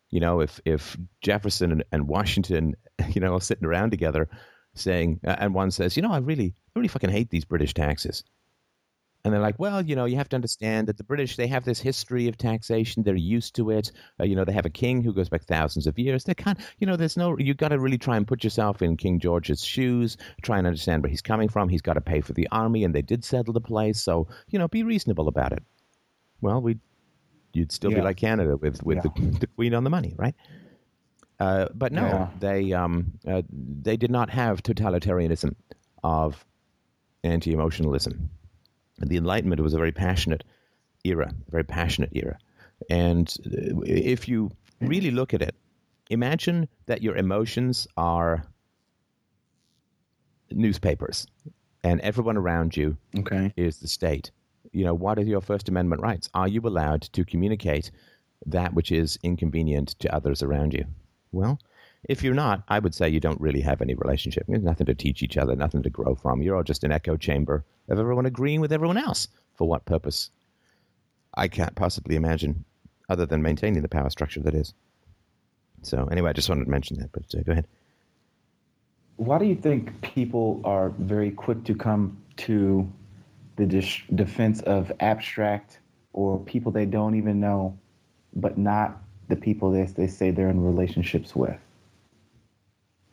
S1: you know if if Jefferson and, and Washington <laughs> you know are sitting around together saying uh, and one says you know I really I really fucking hate these British taxes. And they're like, well, you know, you have to understand that the British, they have this history of taxation. They're used to it. Uh, you know, they have a king who goes back thousands of years. They can't, you know, there's no, you've got to really try and put yourself in King George's shoes, try and understand where he's coming from. He's got to pay for the army, and they did settle the place. So, you know, be reasonable about it. Well, we, you'd still be like Canada with, with
S4: Yeah.
S1: the, the queen on the money, right? Uh, but no,
S4: Yeah.
S1: they um, uh, they did not have totalitarianism of anti-emotionalism. The Enlightenment was a very passionate era, a very passionate era. And uh, if you really look at it, imagine that your emotions are newspapers and everyone around you
S4: Okay.
S1: is the state. You know, what are your First Amendment rights? Are you allowed to communicate that which is inconvenient to others around you? Well, if you're not, I would say you don't really have any relationship. There's nothing to teach each other, nothing to grow from. You're all just an echo chamber of everyone agreeing with everyone else. For what purpose? I can't possibly imagine, other than maintaining the power structure that is. So, anyway, I just wanted to mention that, but uh, go ahead.
S4: Why do you think people are very quick to come to the dis- defense of abstract or people they don't even know, but not the people they, they say they're in relationships with?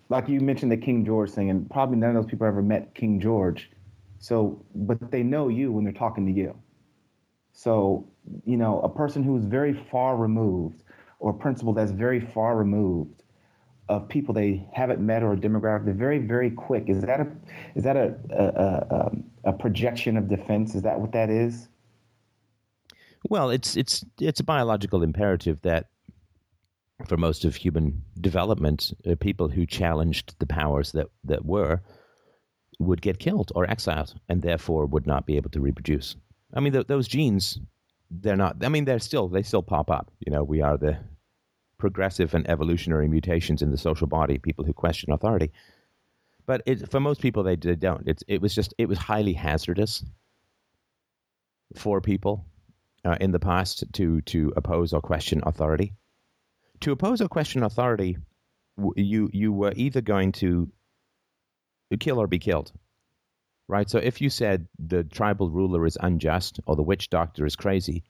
S4: Like you mentioned the King George thing, and probably none of those people ever met King George. So, but they know you when they're talking to you. So, you know, a person who's very far removed or a principal that's very far removed of people they haven't met or a demographic, they're very, very quick. Is that a is that a a, a, um, a projection of defense? Is that what that is?
S1: Well, it's it's it's a biological imperative that for most of human development, uh, people who challenged the powers that, that were would get killed or exiled and therefore would not be able to reproduce. I mean, th- those genes, they're not, I mean, they're still, they still pop up. You know, we are the progressive and evolutionary mutations in the social body, people who question authority. But it, for most people, they, they don't. It's, it was just, it was highly hazardous for people uh, in the past to, to oppose or question authority. To oppose or question authority, you, you were either going to kill or be killed. Right? So if you said the tribal ruler is unjust or the witch doctor is crazy,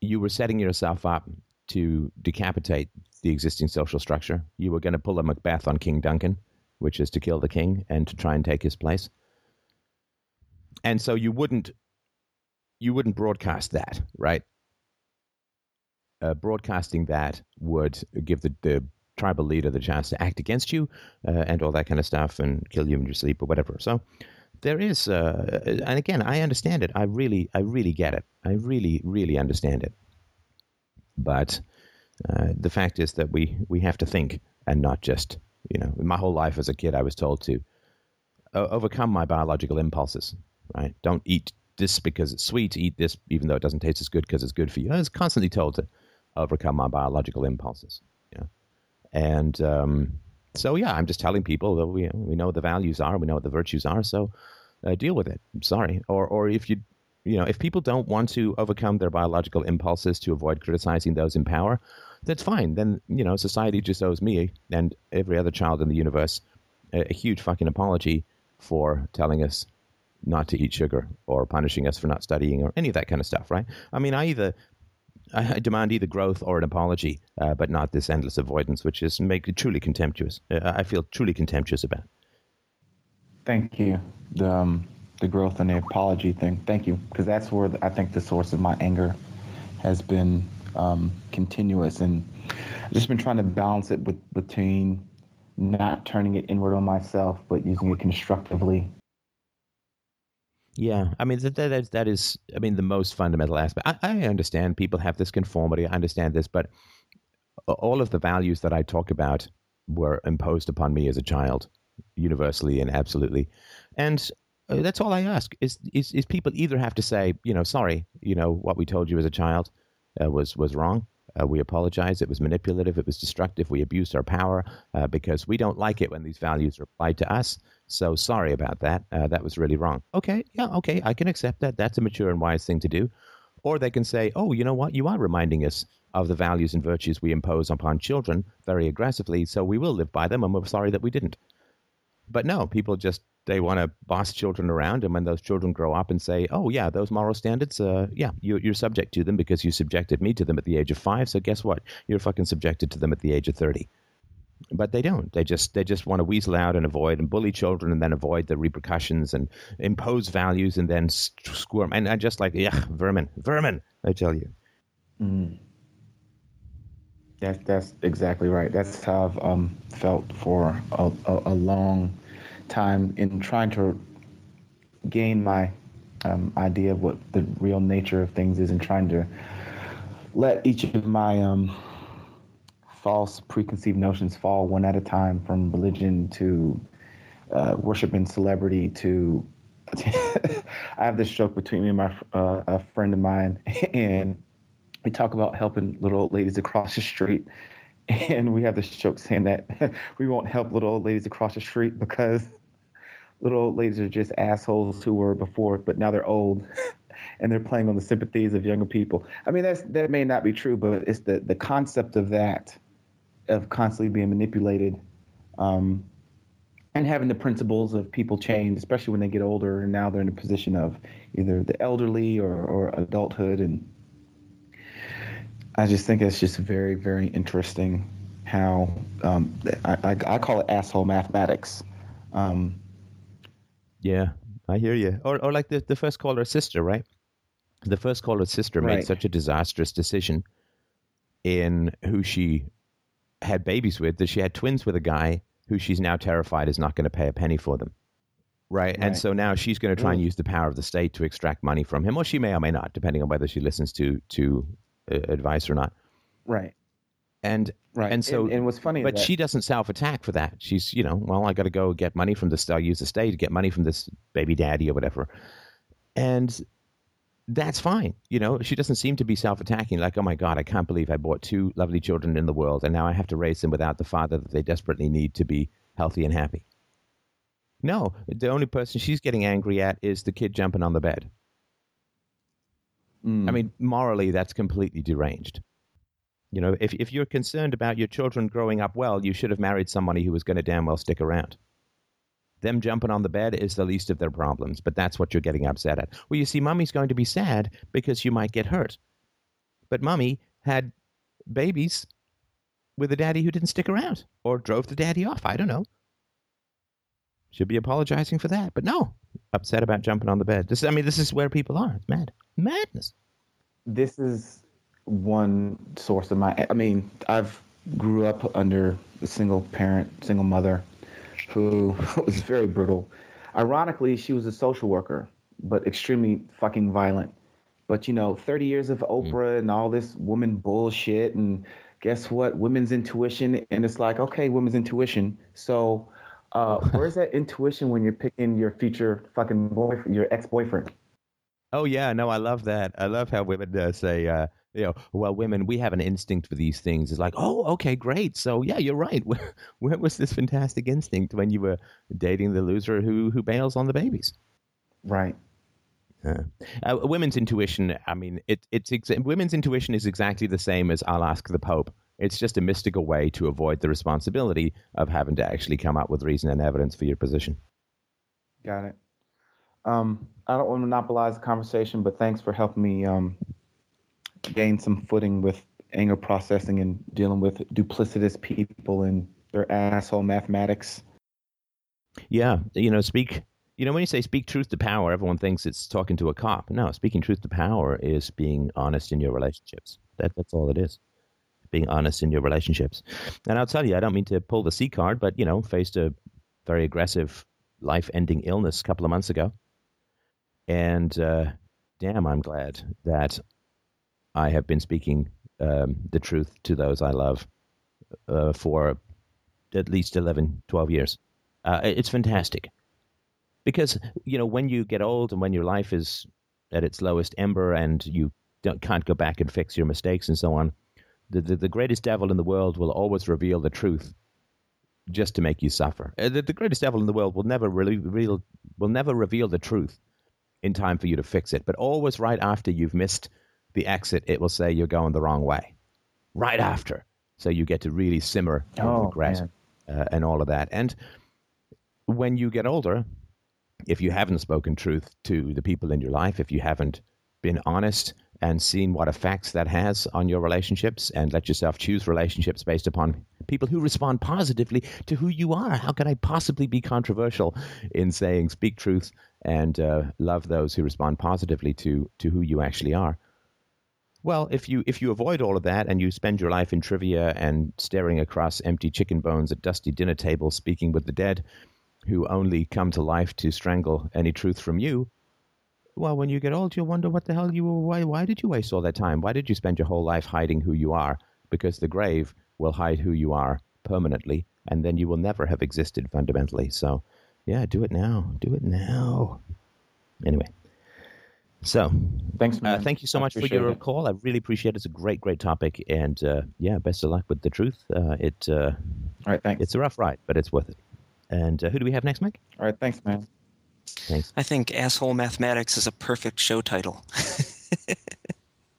S1: you were setting yourself up to decapitate the existing social structure. You were going to pull a Macbeth on King Duncan, which is to kill the king and to try and take his place. And so you wouldn't you wouldn't broadcast that, right? Uh, broadcasting that would give the, the tribal leader the chance to act against you uh, and all that kind of stuff and kill you in your sleep or whatever. So there is, uh, and again, I understand it. I really, I really get it. I really, really understand it. But uh, the fact is that we we have to think and not just, you know, my whole life as a kid, I was told to overcome my biological impulses. Right? Don't eat this because it's sweet. Eat this even though it doesn't taste as good because it's good for you. I was constantly told to overcome my biological impulses. Know? And um, so, yeah, I'm just telling people that we we know what the values are, we know what the virtues are, so uh, deal with it. I'm sorry. Or or if you you know if people don't want to overcome their biological impulses to avoid criticizing those in power, that's fine. Then you know society just owes me and every other child in the universe a, a huge fucking apology for telling us not to eat sugar or punishing us for not studying or any of that kind of stuff, right? I mean, I either I demand either growth or an apology, uh, but not this endless avoidance, which is make truly contemptuous. Uh, I feel truly contemptuous about.
S4: Thank you. The um, the growth and the apology thing. Thank you, because that's where I think the source of my anger has been um, continuous, and I've just been trying to balance it with, between not turning it inward on myself, but using it constructively
S1: yeah, I mean that, that is that is I mean the most fundamental aspect. I, I understand people have this conformity. I understand this, but all of the values that I talk about were imposed upon me as a child, universally and absolutely, and that's all I ask is, is is people either have to say you know sorry you know what we told you as a child uh, was was wrong. Uh, we apologize. It was manipulative. It was destructive. We abused our power uh, because we don't like it when these values are applied to us. So sorry about that. Uh, that was really wrong. Okay, yeah, okay, I can accept that. That's a mature and wise thing to do. Or they can say, oh, you know what? You are reminding us of the values and virtues we impose upon children very aggressively, so we will live by them, and we're sorry that we didn't. But no, people just they want to boss children around, and when those children grow up and say, "Oh yeah, those moral standards, uh, yeah, you, you're subject to them because you subjected me to them at the age of five. So guess what? You're fucking subjected to them at the age of thirty but they don't. They just they just want to weasel out and avoid and bully children and then avoid the repercussions and impose values and then squirm and I just like yeah vermin vermin I tell you.
S4: Mm. That's that's exactly right. That's how I've um, felt for a, a, a, long time in trying to gain my um, idea of what the real nature of things is and trying to let each of my um, false preconceived notions fall one at a time from religion to uh, worship and celebrity to <laughs> I have this joke between me and my uh, a friend of mine, <laughs> and we talk about helping little old ladies across the street. <laughs> And we have this joke saying that we won't help little old ladies across the street because little old ladies are just assholes who were before, but now they're old <laughs> and they're playing on the sympathies of younger people. I mean, that's that may not be true, but it's the the concept of that of constantly being manipulated um, and having the principles of people change, especially when they get older and now they're in a position of either the elderly or, or adulthood. And I just think it's just very, very interesting how um, I, I, call it asshole mathematics. Um,
S1: yeah, I hear you. Or, or like the, the first caller's sister, right? The first caller's sister right. made such a disastrous decision in who she had babies with that she had twins with a guy who she's now terrified is not going to pay a penny for them. Right? right. And so now she's going to try and use the power of the state to extract money from him, or she may or may not, depending on whether she listens to to uh, advice or not.
S4: Right.
S1: And
S4: Right.
S1: And so-
S4: and, and what's funny,
S1: but
S4: that-
S1: she doesn't self attack for that. She's, you know, well, I got to go get money from this. I'll use the state to get money from this baby daddy or whatever. And that's fine. You know, she doesn't seem to be self attacking, like, oh my God, I can't believe I bought two lovely children in the world and now I have to raise them without the father that they desperately need to be healthy and happy. No, the only person she's getting angry at is the kid jumping on the bed.
S4: Mm.
S1: I mean, morally, that's completely deranged. You know, if, if you're concerned about your children growing up well, you should have married somebody who was going to damn well stick around. Them jumping on the bed is the least of their problems, but that's what you're getting upset at. Well, you see, mommy's going to be sad because you might get hurt. But mommy had babies with a daddy who didn't stick around or drove the daddy off. I don't know. Should be apologizing for that. But no, upset about jumping on the bed. This, I mean, this is where people are. It's mad. Madness.
S4: this is one source of my i mean i've grew up under a single parent single mother who <laughs> was very brutal. Ironically she was a social worker but extremely fucking violent. But you know 30 years of oprah and all this woman bullshit and guess what? Women's intuition and it's like okay women's intuition. So uh, where's <laughs> that intuition when you're picking your future fucking boy your ex-boyfriend
S1: Oh yeah, no, I love that. I love how women uh, say, uh, you know, well, women, we have an instinct for these things. It's like, oh, okay, great. So yeah, you're right. <laughs> Where, where was this fantastic instinct when you were dating the loser who who bails on the babies?
S4: right
S1: Uh, uh, women's intuition. I mean, it, it's ex- women's intuition is exactly the same as I'll ask the Pope. It's just a mystical way to avoid the responsibility of having to actually come up with reason and evidence for your position.
S4: Got it. Um, I don't want to monopolize the conversation, but thanks for helping me um, gain some footing with anger processing and dealing with duplicitous people and their asshole mathematics.
S1: Yeah, you know, speak. You know, when you say speak truth to power, everyone thinks it's talking to a cop. No, speaking truth to power is being honest in your relationships. That that's all it is. Being honest in your relationships. And I'll tell you, I don't mean to pull the C card, but you know, faced a very aggressive, life-ending illness a couple of months ago, and uh, damn, I'm glad that I have been speaking um, the truth to those I love uh, for at least 11, 12 years. Uh, it's fantastic because you know when you get old and when your life is at its lowest ember and you can't go back and fix your mistakes and so on, the, the the greatest devil in the world will always reveal the truth just to make you suffer. Uh, The, the greatest devil in the world will never really reveal will never reveal the truth in time for you to fix it, but always right after you've missed the exit, it will say you're going the wrong way. Right after, so you get to really simmer and
S4: Oh,
S1: regret uh, and all of that. And when you get older, if you haven't spoken truth to the people in your life, if you haven't been honest and seen what effects that has on your relationships and let yourself choose relationships based upon people who respond positively to who you are, how can I possibly be controversial in saying speak truth and uh, love those who respond positively to, to who you actually are? Well, if you if you avoid all of that and you spend your life in trivia and staring across empty chicken bones at dusty dinner tables, speaking with the dead, who only come to life to strangle any truth from you, well, when you get old, you'll wonder what the hell you were. Why, why did you waste all that time? Why did you spend your whole life hiding who you are? Because the grave will hide who you are permanently, and then you will never have existed fundamentally. So, yeah, do it now. Do it now. Anyway, so
S4: Thanks,
S1: uh,
S4: man.
S1: thank you so
S4: I
S1: much for your
S4: it.
S1: call. I really appreciate it. It's a great, great topic, and uh, yeah, best of luck with the truth. Uh, it uh,
S4: All right, thanks.
S1: it's a rough ride, but it's worth it. And uh, who do we have next, Mike?
S4: All right, thanks, man.
S1: Thanks.
S2: I think asshole mathematics is a perfect show title. <laughs>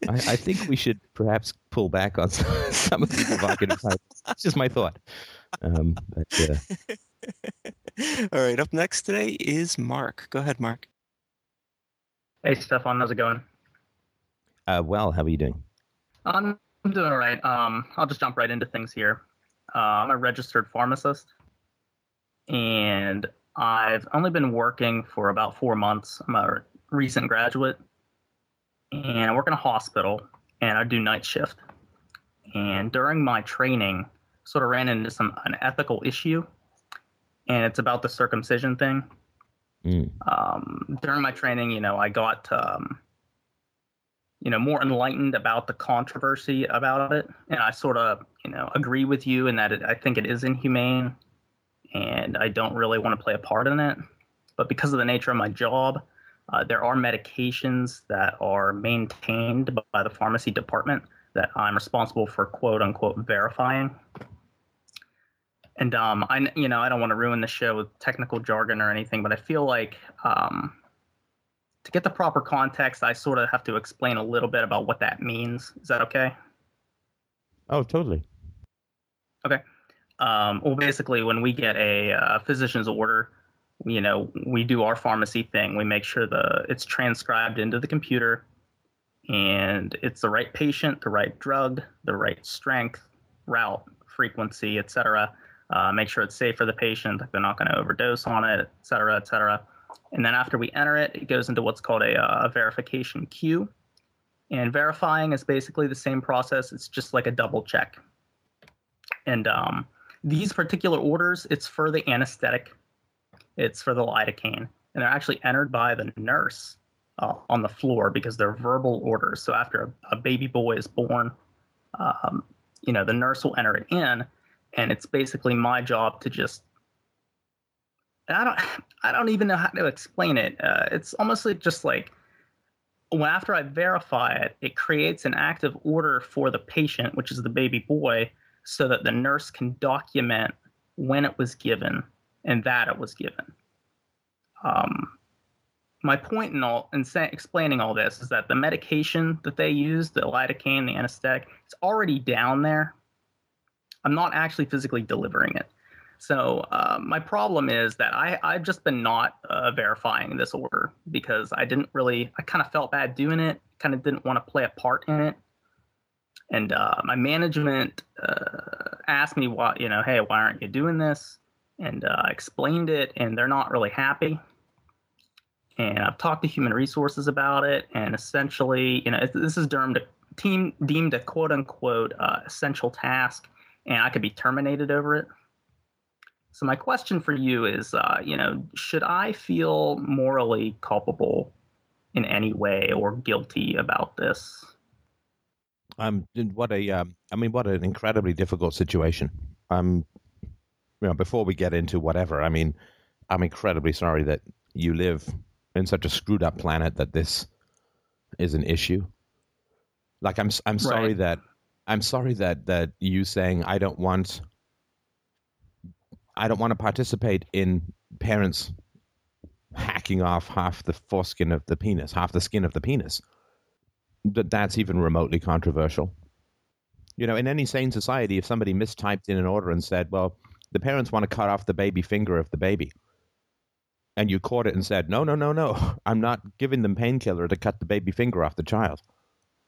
S1: I, I think we should perhaps pull back on some, <laughs> some of the provocative titles. That's just my thought. Um, but uh, <laughs>
S2: All right, up next today is Mark. Go ahead, Mark.
S5: Hey, Stefan, how's it going?
S1: uh, well, how are you doing?
S5: I'm I'm doing all right. Um, I'll just jump right into things here. Uh, I'm a registered pharmacist, and I've only been working for about four months. I'm a recent graduate, and I work in a hospital, and I do night shift. And during my training, sort of ran into some an ethical issue, and it's about the circumcision thing.
S1: Mm.
S5: um, during my training, you know, I got um, you know, more enlightened about the controversy about it, and I sort of, you know, agree with you in that it, I think it is inhumane, and I don't really want to play a part in it. But because of the nature of my job, uh, there are medications that are maintained by the pharmacy department that I'm responsible for quote unquote verifying. And um, I, you know, I don't want to ruin the show with technical jargon or anything, but I feel like um, to get the proper context, I sort of have to explain a little bit about what that means. Is that okay?
S1: Oh, totally.
S5: Okay. Um, well, basically, when we get a uh, physician's order, you know, we do our pharmacy thing. We make sure the it's transcribed into the computer, and it's the right patient, the right drug, the right strength, route, frequency, etc. Uh, make sure it's safe for the patient, they're not going to overdose on it, et cetera, et cetera. And then after we enter it, it goes into what's called a, uh, a verification queue. And verifying is basically the same process. It's just like a double check. And um, these particular orders, it's for the anesthetic, it's for the lidocaine, and they're actually entered by the nurse uh, on the floor because they're verbal orders. So after a, a baby boy is born, um, you know, the nurse will enter it in, and it's basically my job to just I don't <sighs> I don't even know how to explain it. Uh, it's almost like just like when after I verify it, it creates an active order for the patient, which is the baby boy, so that the nurse can document when it was given and that it was given. Um, my point in all in say, explaining all this is that the medication that they use, the lidocaine, the anesthetic, it's already down there. I'm not actually physically delivering it. So uh, my problem is that I I've just been not uh, verifying this order because I didn't really I kind of felt bad doing it, kind of didn't want to play a part in it, and uh, my management uh, asked me why you know hey why aren't you doing this, and uh, I explained it and they're not really happy. And I've talked to human resources about it, and essentially, you know, this is deemed a team deemed a quote unquote uh, essential task, and I could be terminated over it. So my question for you is, uh, you know, should I feel morally culpable in any way or guilty about this?
S1: Um, what a, um, I mean, what an incredibly difficult situation. Um, you know, before we get into whatever, I mean, I'm incredibly sorry that you live in such a screwed up planet that this is an issue. Like, I'm, I'm sorry
S5: Right.
S1: that, I'm sorry that that you saying I don't want I don't want to participate in parents hacking off half the foreskin of the penis, half the skin of the penis. That that's even remotely controversial. You know, in any sane society, if somebody mistyped in an order and said, "Well, the parents want to cut off the baby finger of the baby," and you caught it and said, "No, no, no, no, <laughs> I'm not giving them painkiller to cut the baby finger off the child,"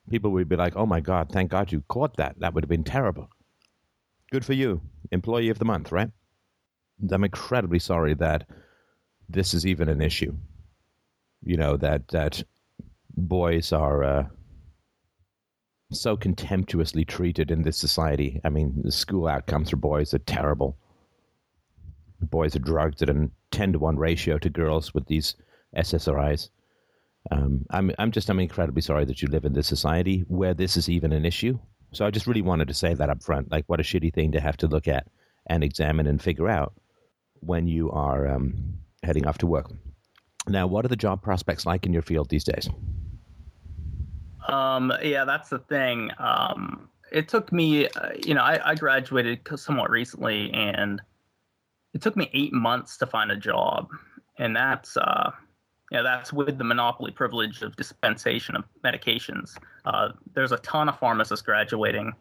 S1: people would be like, "Oh my God, thank God you caught that. That would have been terrible." Good for you, employee of the month, right? I'm incredibly sorry that this is even an issue. You know that that boys are uh, so contemptuously treated in this society. I mean, the school outcomes for boys are terrible. Boys are drugged at a ten to one ratio to girls with these SSRIs. Um, I'm I'm just I'm incredibly sorry that you live in this society where this is even an issue. So I just really wanted to say that up front. Like, what a shitty thing to have to look at and examine and figure out when you are um, heading off to work. Now, what are the job prospects like in your field these days?
S5: Um, yeah, that's the thing. Um, it took me, uh, you know, I, I graduated somewhat recently, and it took me eight months to find a job, and that's, uh, yeah, that's with the monopoly privilege of dispensation of medications. Uh, there's a ton of pharmacists graduating.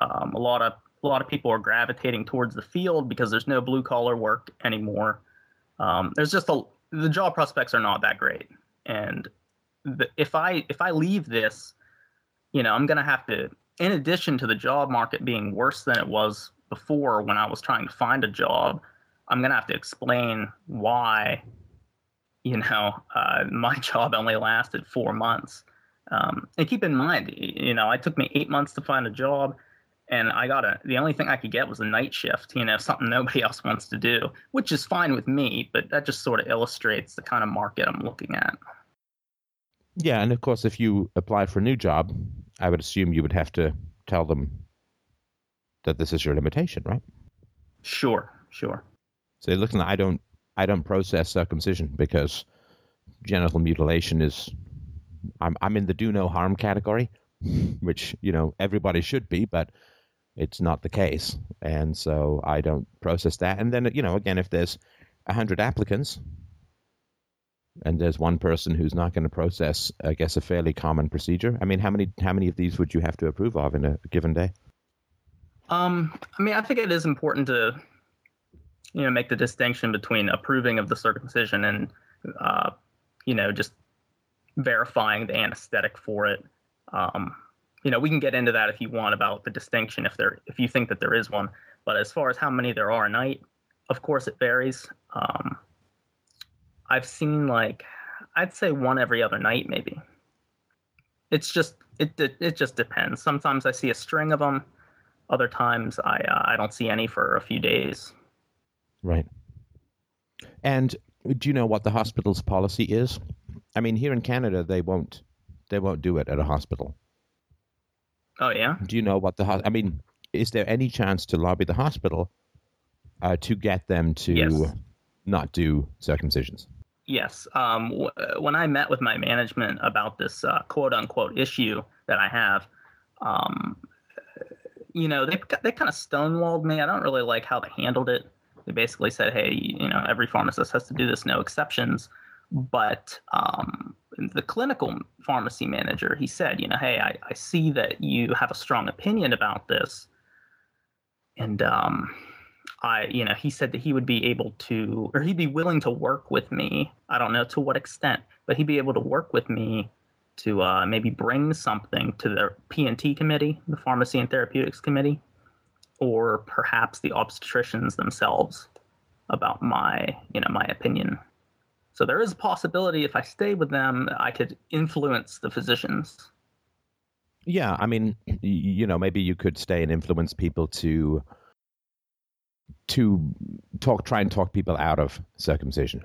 S5: Um, a lot of a lot of people are gravitating towards the field because there's no blue collar work anymore. Um, there's just a the job prospects are not that great, and the, if I if I leave this, you know, I'm gonna have to. In addition to the job market being worse than it was before when I was trying to find a job, I'm gonna have to explain why. You know, uh, my <laughs> job only lasted four months. Um, and keep in mind, you know, it took me eight months to find a job, and I got a. The only thing I could get was a night shift. You know, <laughs> something nobody else wants to do, which is fine with me. But that just sort of illustrates the kind of market I'm looking at.
S1: Yeah, and of course, if you apply for a new job, I would assume you would have to tell them that this is your limitation, right?
S5: Sure, sure.
S1: So listen, I don't, I don't process circumcision because genital mutilation is, I'm, I'm in the do no harm category, <laughs> which you know everybody should be, but it's not the case, and so I don't process that. And then you know, again, if there's hundred applicants, and there's one person who's not going to process, I guess, a fairly common procedure. I mean, how many how many of these would you have to approve of in a given day?
S5: Um, I mean, I think it is important to, you know, make the distinction between approving of the circumcision and, uh, you know, just verifying the anesthetic for it. Um, you know, we can get into that if you want about the distinction if there if you think that there is one. But as far as how many there are a night, of course it varies. Um, I've seen like I'd say one every other night maybe. It's just it it, it just depends. Sometimes I see a string of them. Other times I uh, I don't see any for a few days.
S1: Right. And do you know what the hospital's policy is? I mean, here in Canada, they won't they won't do it at a hospital.
S5: Oh yeah.
S1: Do you know what the ho- I mean? Is there any chance to lobby the hospital uh, to get them to
S5: Yes.
S1: not do circumcisions?
S5: Yes. Um, w- when I met with my management about this uh, quote unquote issue that I have, um, you know, they they kind of stonewalled me. I don't really like how they handled it. They basically said, "Hey, you know, every pharmacist has to do this, no exceptions." But um, the clinical pharmacy manager, he said, "You know, hey, I, I see that you have a strong opinion about this, and um, I, you know, he said that he would be able to, or he'd be willing to work with me. I don't know to what extent, but he'd be able to work with me to uh, maybe bring something to the P&T committee, the Pharmacy and Therapeutics Committee, or perhaps the obstetricians themselves about my, you know, my opinion. So there is a possibility if I stay with them, I could influence the physicians.
S1: Yeah, I mean, you know, maybe you could stay and influence people to to talk, try and talk people out of circumcision.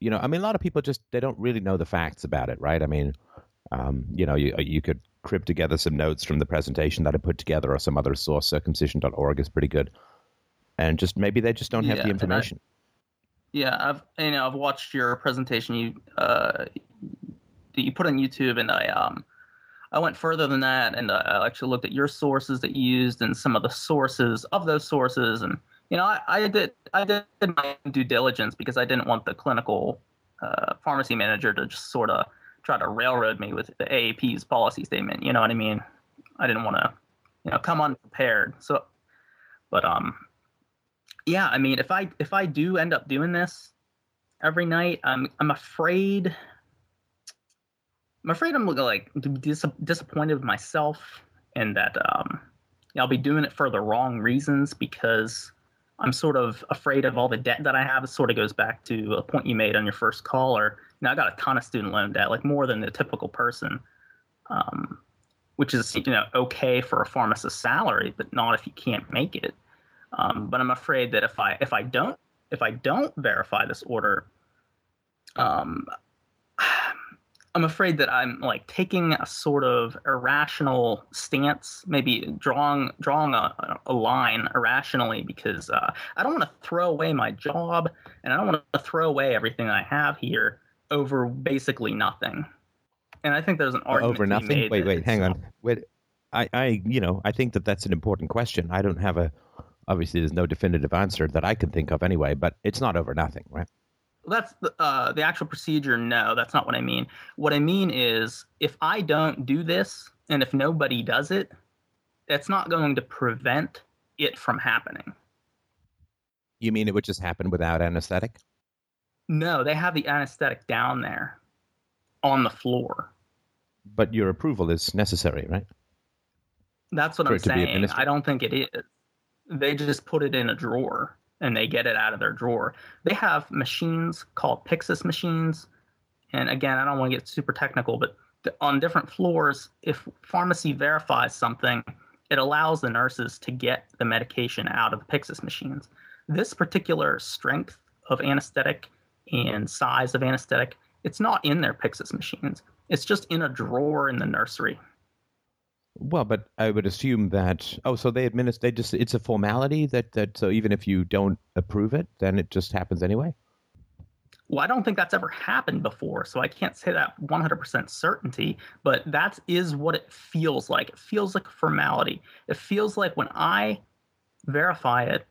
S1: You know, I mean, a lot of people just they don't really know the facts about it, right? I mean, um, you know, you you could crib together some notes from the presentation that I put together or some other source. Circumcision.org is pretty good, and just maybe they just don't have
S5: Yeah,
S1: the
S5: and I-
S1: information.
S5: Yeah, I've you know I've watched your presentation you uh you put on YouTube, and I um I went further than that, and I actually looked at your sources that you used and some of the sources of those sources, and you know I, I did I did my due diligence because I didn't want the clinical uh, pharmacy manager to just sort of try to railroad me with the AAP's policy statement. You know what I mean? I didn't want to you know come unprepared. So, but um yeah i mean if i if i do end up doing this every night i'm i'm afraid i'm afraid i'm like dis- disappointed with myself and that um i'll be doing it for the wrong reasons because i'm sort of afraid of all the debt that i have it sort of goes back to a point you made on your first call or i got a ton of student loan debt like more than the typical person um which is you know okay for a pharmacist salary but not if you can't make it. Um, but I'm afraid that if I if I don't if I don't verify this order, um, <sighs> I'm afraid that I'm like taking a sort of irrational stance, maybe drawing drawing a, a line irrationally because uh, I don't want to throw away my job and I don't want to throw away everything I have here over basically nothing. And I think there's an argument
S1: Over nothing.
S5: made
S1: Wait, wait, hang on. Wait, I, I, you know, I think that that's an important question. I don't have a, obviously, there's no definitive answer that I can think of anyway. But it's not over nothing, right?
S5: that's the, uh, the actual procedure. No, that's not what I mean. What I mean is if I don't do this and if nobody does it, that's not going to prevent it from happening.
S1: You mean it would just happen without anesthetic?
S5: No, they have the anesthetic down there on the floor.
S1: But your approval is necessary, right?
S5: That's what
S1: For
S5: I'm
S1: it to be
S5: saying. I don't think it is. They just put it in a drawer and they get it out of their drawer. They have machines called Pyxis machines. And again, I don't want to get super technical, but on different floors, if pharmacy verifies something, it allows the nurses to get the medication out of the Pyxis machines. This particular strength of anesthetic and size of anesthetic, it's not in their Pyxis machines. It's just in a drawer in the nursery.
S1: Well, but I would assume that. Oh, so they administer. They just. It's a formality that that. So even if you don't approve it, then it just happens anyway.
S5: Well, I don't think that's ever happened before, so I can't say that 100% certainty, but that is what it feels like. It feels like a formality. It feels like when I verify it,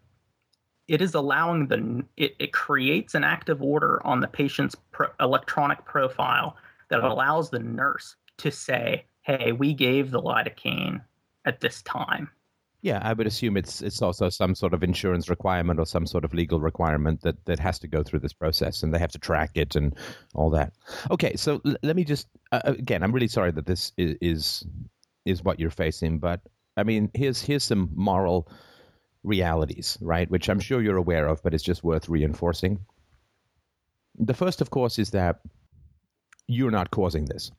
S5: it is allowing the it, it creates an active order on the patient's pro, electronic profile that allows the nurse to say, "Hey, we gave the lidocaine at this time."
S1: Yeah, I would assume it's it's also some sort of insurance requirement or some sort of legal requirement that that has to go through this process, and they have to track it and all that. Okay, so l- let me just uh, again, I'm really sorry that this is, is is what you're facing, but I mean, here's here's some moral realities, right? Which I'm sure you're aware of, but it's just worth reinforcing. The first, of course, is that you're not causing this,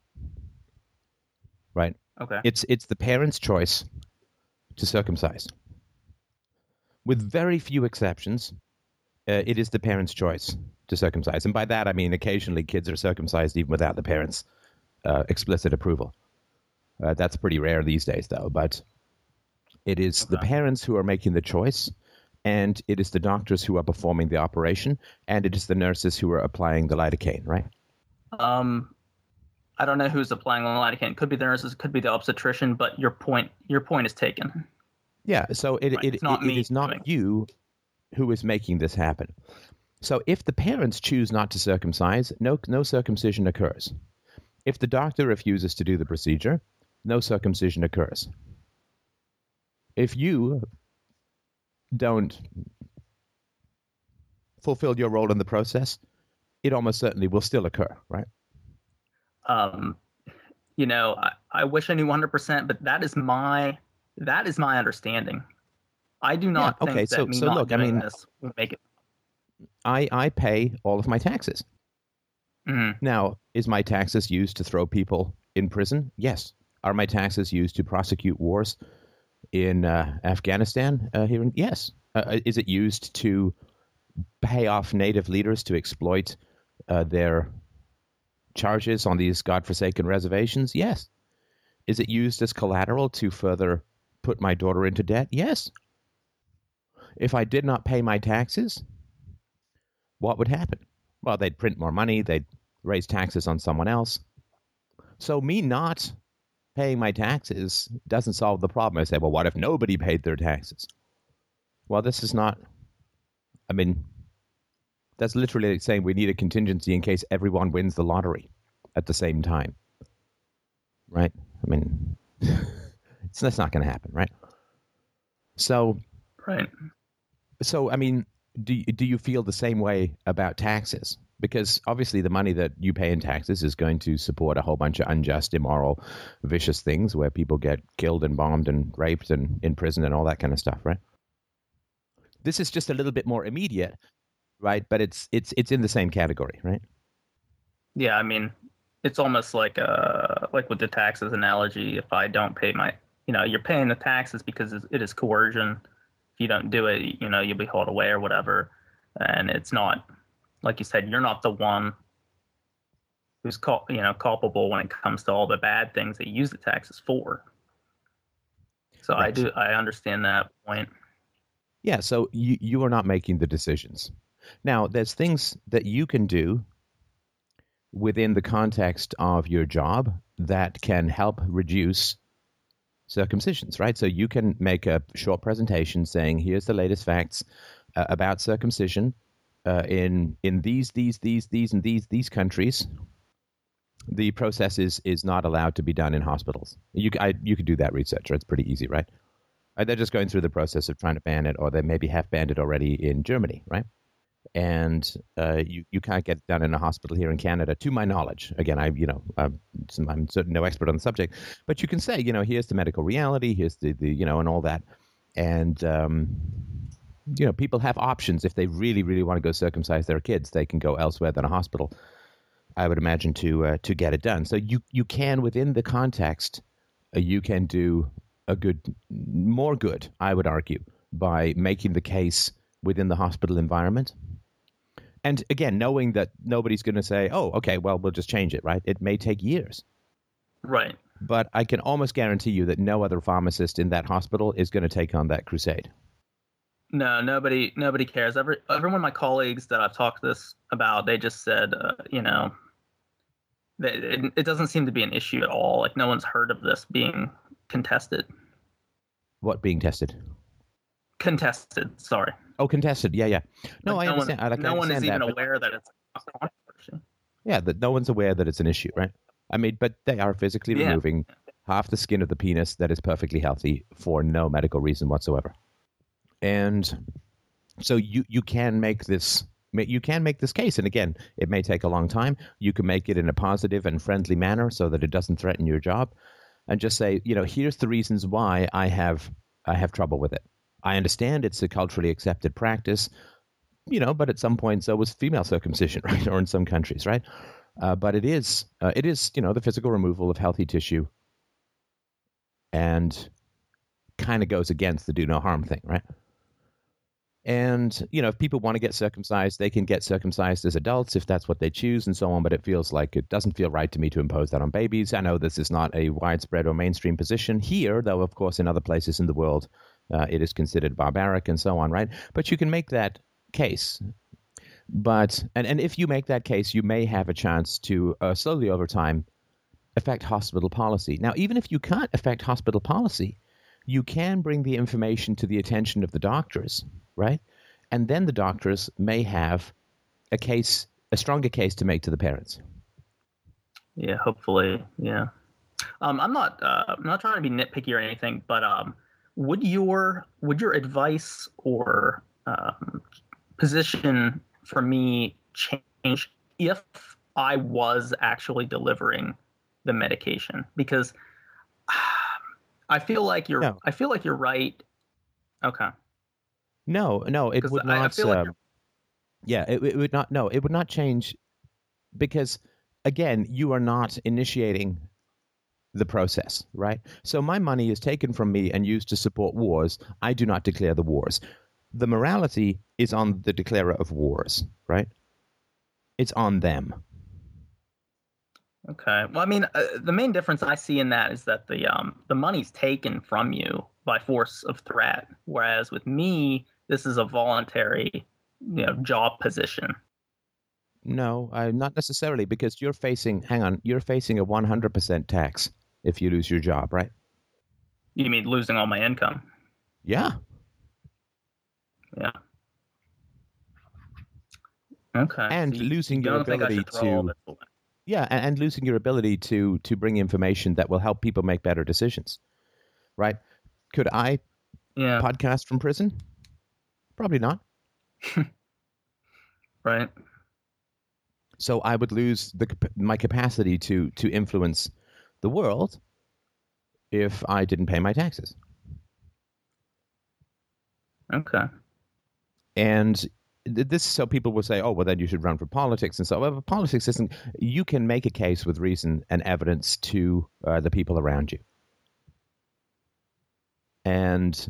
S1: right?
S5: Okay.
S1: It's it's the parent's choice to circumcise. With very few exceptions, uh, it is the parent's choice to circumcise. And by that, I mean occasionally kids are circumcised even without the parents' uh, explicit approval. Uh, that's pretty rare these days, though. But it is the parents who are making the choice, and it is the doctors who are performing the operation, and it is the nurses who are applying the lidocaine, right?
S5: Um, I don't know who's applying the lidocaine. It could be the nurses, it could be the obstetrician, but your point your point is taken.
S1: Yeah, so it,
S5: Right,
S1: it, it- it is not you who is making this happen. So if the parents choose not to circumcise, no, no circumcision occurs. If the doctor refuses to do the procedure, no circumcision occurs. If you don't fulfill your role in the process, it almost certainly will still occur, right?
S5: Um, you know, I, I wish I knew 100%, but that is my that is my understanding. I do not
S1: Yeah,
S5: think
S1: okay,
S5: that
S1: so- so look, I mean-
S5: this would make it.
S1: I, I pay all of my taxes.
S5: Mhm.
S1: Now, is my taxes used to throw people in prison? Yes. Are my taxes used to prosecute wars in uh, Afghanistan? Uh, here, in, yes. Uh, is it used to pay off native leaders to exploit uh, their charges on these godforsaken reservations? Yes. Is it used as collateral to further put my daughter into debt? Yes. If I did not pay my taxes, what would happen? Well, they'd print more money, they'd raise taxes on someone else. So, me not paying my taxes doesn't solve the problem. I say, well, what if nobody paid their taxes? Well, this is not, I mean, that's literally like saying we need a contingency in case everyone wins the lottery at the same time. Right? I mean, <laughs> it's, that's not going to happen, right? So,
S5: Right.
S1: so I mean, do do you feel the same way about taxes? Because obviously, the money that you pay in taxes is going to support a whole bunch of unjust, immoral, vicious things where people get killed and bombed and raped and in prison and all that kind of stuff, right? This is just a little bit more immediate, right? But it's it's it's in the same category, right?
S5: Yeah, I mean, it's almost like uh like with the taxes analogy. If I don't pay my, you know, you're paying the taxes because it is coercion. If you don't do it, you know, you'll be hauled away or whatever. And it's not, like you said, you're not the one who's cul- you know culpable when it comes to all the bad things that you use the taxes for. So I do, I understand that point.
S1: Yeah, so you, you are not making the decisions. Now, there's things that you can do within the context of your job that can help reduce circumcisions, right? So you can make a short presentation saying, here's the latest facts uh, about circumcision uh, in in these these these these and these these countries. The process is is not allowed to be done in hospitals. You I, you could do that research. It's pretty easy, right? Uh, they're just going through the process of trying to ban it, or they maybe have banned it already in Germany, right? And uh, you you can't get it done in a hospital here in Canada, to my knowledge. Again, I you know I'm, I'm no expert on the subject, but you can say you know here's the medical reality, here's the, the you know and all that, and um, you know people have options if they really really want to go circumcise their kids, they can go elsewhere than a hospital. I would imagine to uh, to get it done. So you you can within the context, uh, you can do a good, more good, I would argue, by making the case within the hospital environment. And again, knowing that nobody's going to say, "Oh, okay, well, we'll just change it," right? It may take years,
S5: Right.
S1: but I can almost guarantee you that no other pharmacist in that hospital is going to take on that crusade.
S5: No, nobody nobody cares. Every every one of my colleagues that I've talked this about, they just said, uh, you know, that it, it doesn't seem to be an issue at all. Like no one's heard of this being contested.
S1: What being tested?
S5: Contested. Sorry.
S1: Oh, contested. Yeah, yeah. No,
S5: Like,
S1: I understand.
S5: One,
S1: I like,
S5: no
S1: I
S5: one is
S1: understand
S5: even
S1: but-
S5: aware that it's a controversy.
S1: Yeah, that no one's aware that it's an issue, right? I mean, but they are physically
S5: Yeah.
S1: removing half the skin of the penis that is perfectly healthy for no medical reason whatsoever. And so you you can make this you can make this case and again, it may take a long time. You can make it in a positive and friendly manner so that it doesn't threaten your job and just say, you know, here's the reasons why I have I have trouble with it. I understand it's a culturally accepted practice, you know, but at some point so was female circumcision, <laughs> right? Or in some countries, right? Uh, but it is uh, it is you know the physical removal of healthy tissue, and kind of goes against the do no harm thing, right? And you know, if people want to get circumcised, they can get circumcised as adults if that's what they choose, and so on. But it feels like it doesn't feel right to me to impose that on babies. I know this is not a widespread or mainstream position here, though. Of course, in other places in the world, uh, it is considered barbaric and so on, right? But you can make that case but and, and if you make that case you may have a chance to uh, slowly over time affect hospital policy now even if you can't affect hospital policy you can bring the information to the attention of the doctors right and then the doctors may have a case a stronger case to make to the parents
S5: Yeah, hopefully. Yeah. Um, I'm not. Uh, I'm not trying to be nitpicky or anything, but um, would your would your advice or um, position for me change if I was actually delivering the medication? Because <sighs> I feel like you're.
S1: No.
S5: I feel like you're right. Okay.
S1: No no it would
S5: I-
S1: not
S5: like
S1: um, yeah it, it would not no it would not change because again you are not initiating the process right? So my money is taken from me and used to support wars. I do not declare the wars. The morality is on the declarer of wars right? It's on them.
S5: Okay. Well, I mean, uh, the main difference I see in that is that the um the money's taken from you by force of threat, whereas with me, this is a voluntary, you know, job position.
S1: no uh, not necessarily because you're facing hang on you're facing a 100% tax if you lose your job right
S5: You mean losing all my income?
S1: yeah
S5: Yeah. Okay.
S1: and
S5: so you
S1: losing your
S5: think I
S1: ability
S5: should throw all
S1: to? Yeah, and, and losing your ability to to bring information that will help people make better decisions. Right? Could I
S5: Yeah.
S1: podcast from prison? Probably not. <laughs>
S5: Right.
S1: So I would lose the my capacity to to influence the world if I didn't pay my taxes.
S5: Okay.
S1: And this so people will say, "Oh, well, then you should run for politics." And so, well, politics isn't. You can make a case with reason and evidence to uh, the people around you, and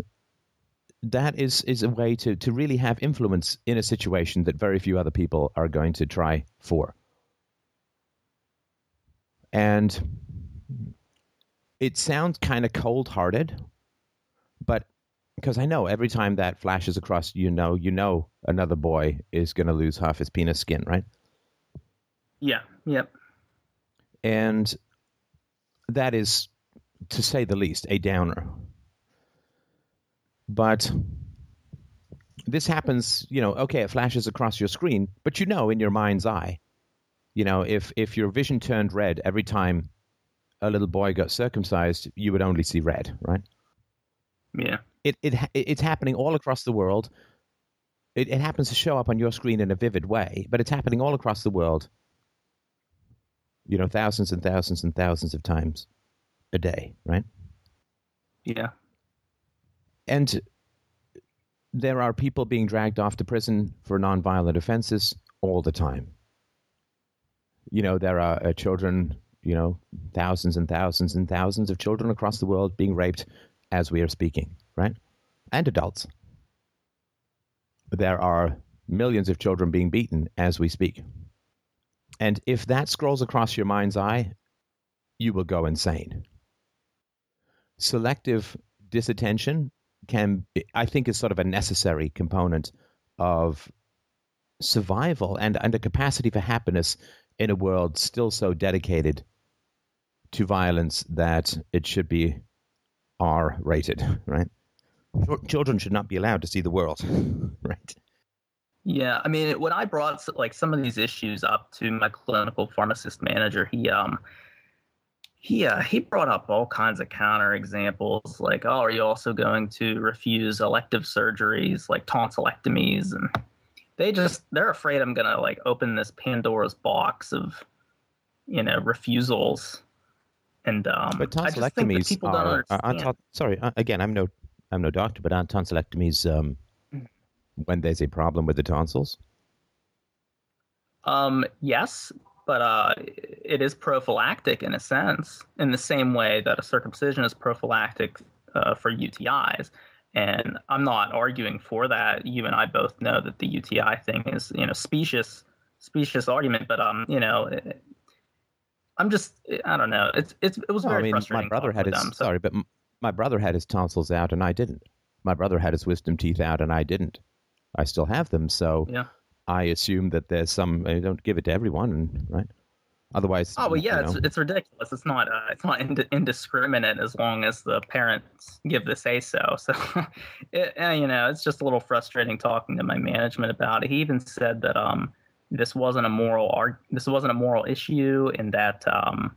S1: that is is a way to to really have influence in a situation that very few other people are going to try for. And it sounds kind of cold-hearted, but because I know every time that flashes across, you know, you know, another boy is going to lose half his penis skin, right?
S5: Yeah. Yep.
S1: And that is, to say the least, a downer. But this happens, you know, okay, it flashes across your screen, but you know in your mind's eye, you know, if if your vision turned red every time a little boy got circumcised, you would only see red, right?
S5: Yeah.
S1: it, it it's happening all across the world. It, it happens to show up on your screen in a vivid way, but it's happening all across the world. You know, thousands and thousands and thousands of times a day, right?
S5: Yeah.
S1: And there are people being dragged off to prison for nonviolent offenses all the time. You know, there are uh, children, you know, thousands and thousands and thousands of children across the world being raped as we are speaking, right? And adults. There are millions of children being beaten as we speak. And if that scrolls across your mind's eye, you will go insane. Selective disattention can, I think, is sort of a necessary component of survival and, and a capacity for happiness in a world still so dedicated to violence that it should be R rated, <laughs> right? Children should not be allowed to see the world, <laughs> right?
S5: Yeah, I mean, when I brought like some of these issues up to my clinical pharmacist manager, he um he uh, he brought up all kinds of counter examples, like, oh, are you also going to refuse elective surgeries like tonsillectomies? And they just they're afraid I'm gonna like open this Pandora's box of you know refusals. And um,
S1: but tonsillectomies are, are, are, sorry uh, again I'm no I'm no doctor, but aren't tonsillectomies um, when there's a problem with the tonsils?
S5: Um, yes, but uh, it is prophylactic in a sense, in the same way that a circumcision is prophylactic uh, for UTIs. And I'm not arguing for that. You and I both know that the UTI thing is, you know, specious, specious argument. But um, you know, it, I'm just, I don't know. It's it's it was very I mean, frustrating.
S1: My brother had his
S5: them,
S1: so. sorry, but my brother had his tonsils out and I didn't. My brother had his wisdom teeth out and I didn't. I still have them. So
S5: yeah.
S1: I assume that there's some. I don't give it to everyone, right? Otherwise,
S5: oh well, yeah, it's, it's ridiculous. It's not uh, it's not ind- indiscriminate as long as the parents give the say so. <laughs> So, it, uh, you know, it's just a little frustrating talking to my management about it. He even said that um this wasn't a moral arg- this wasn't a moral issue, and that um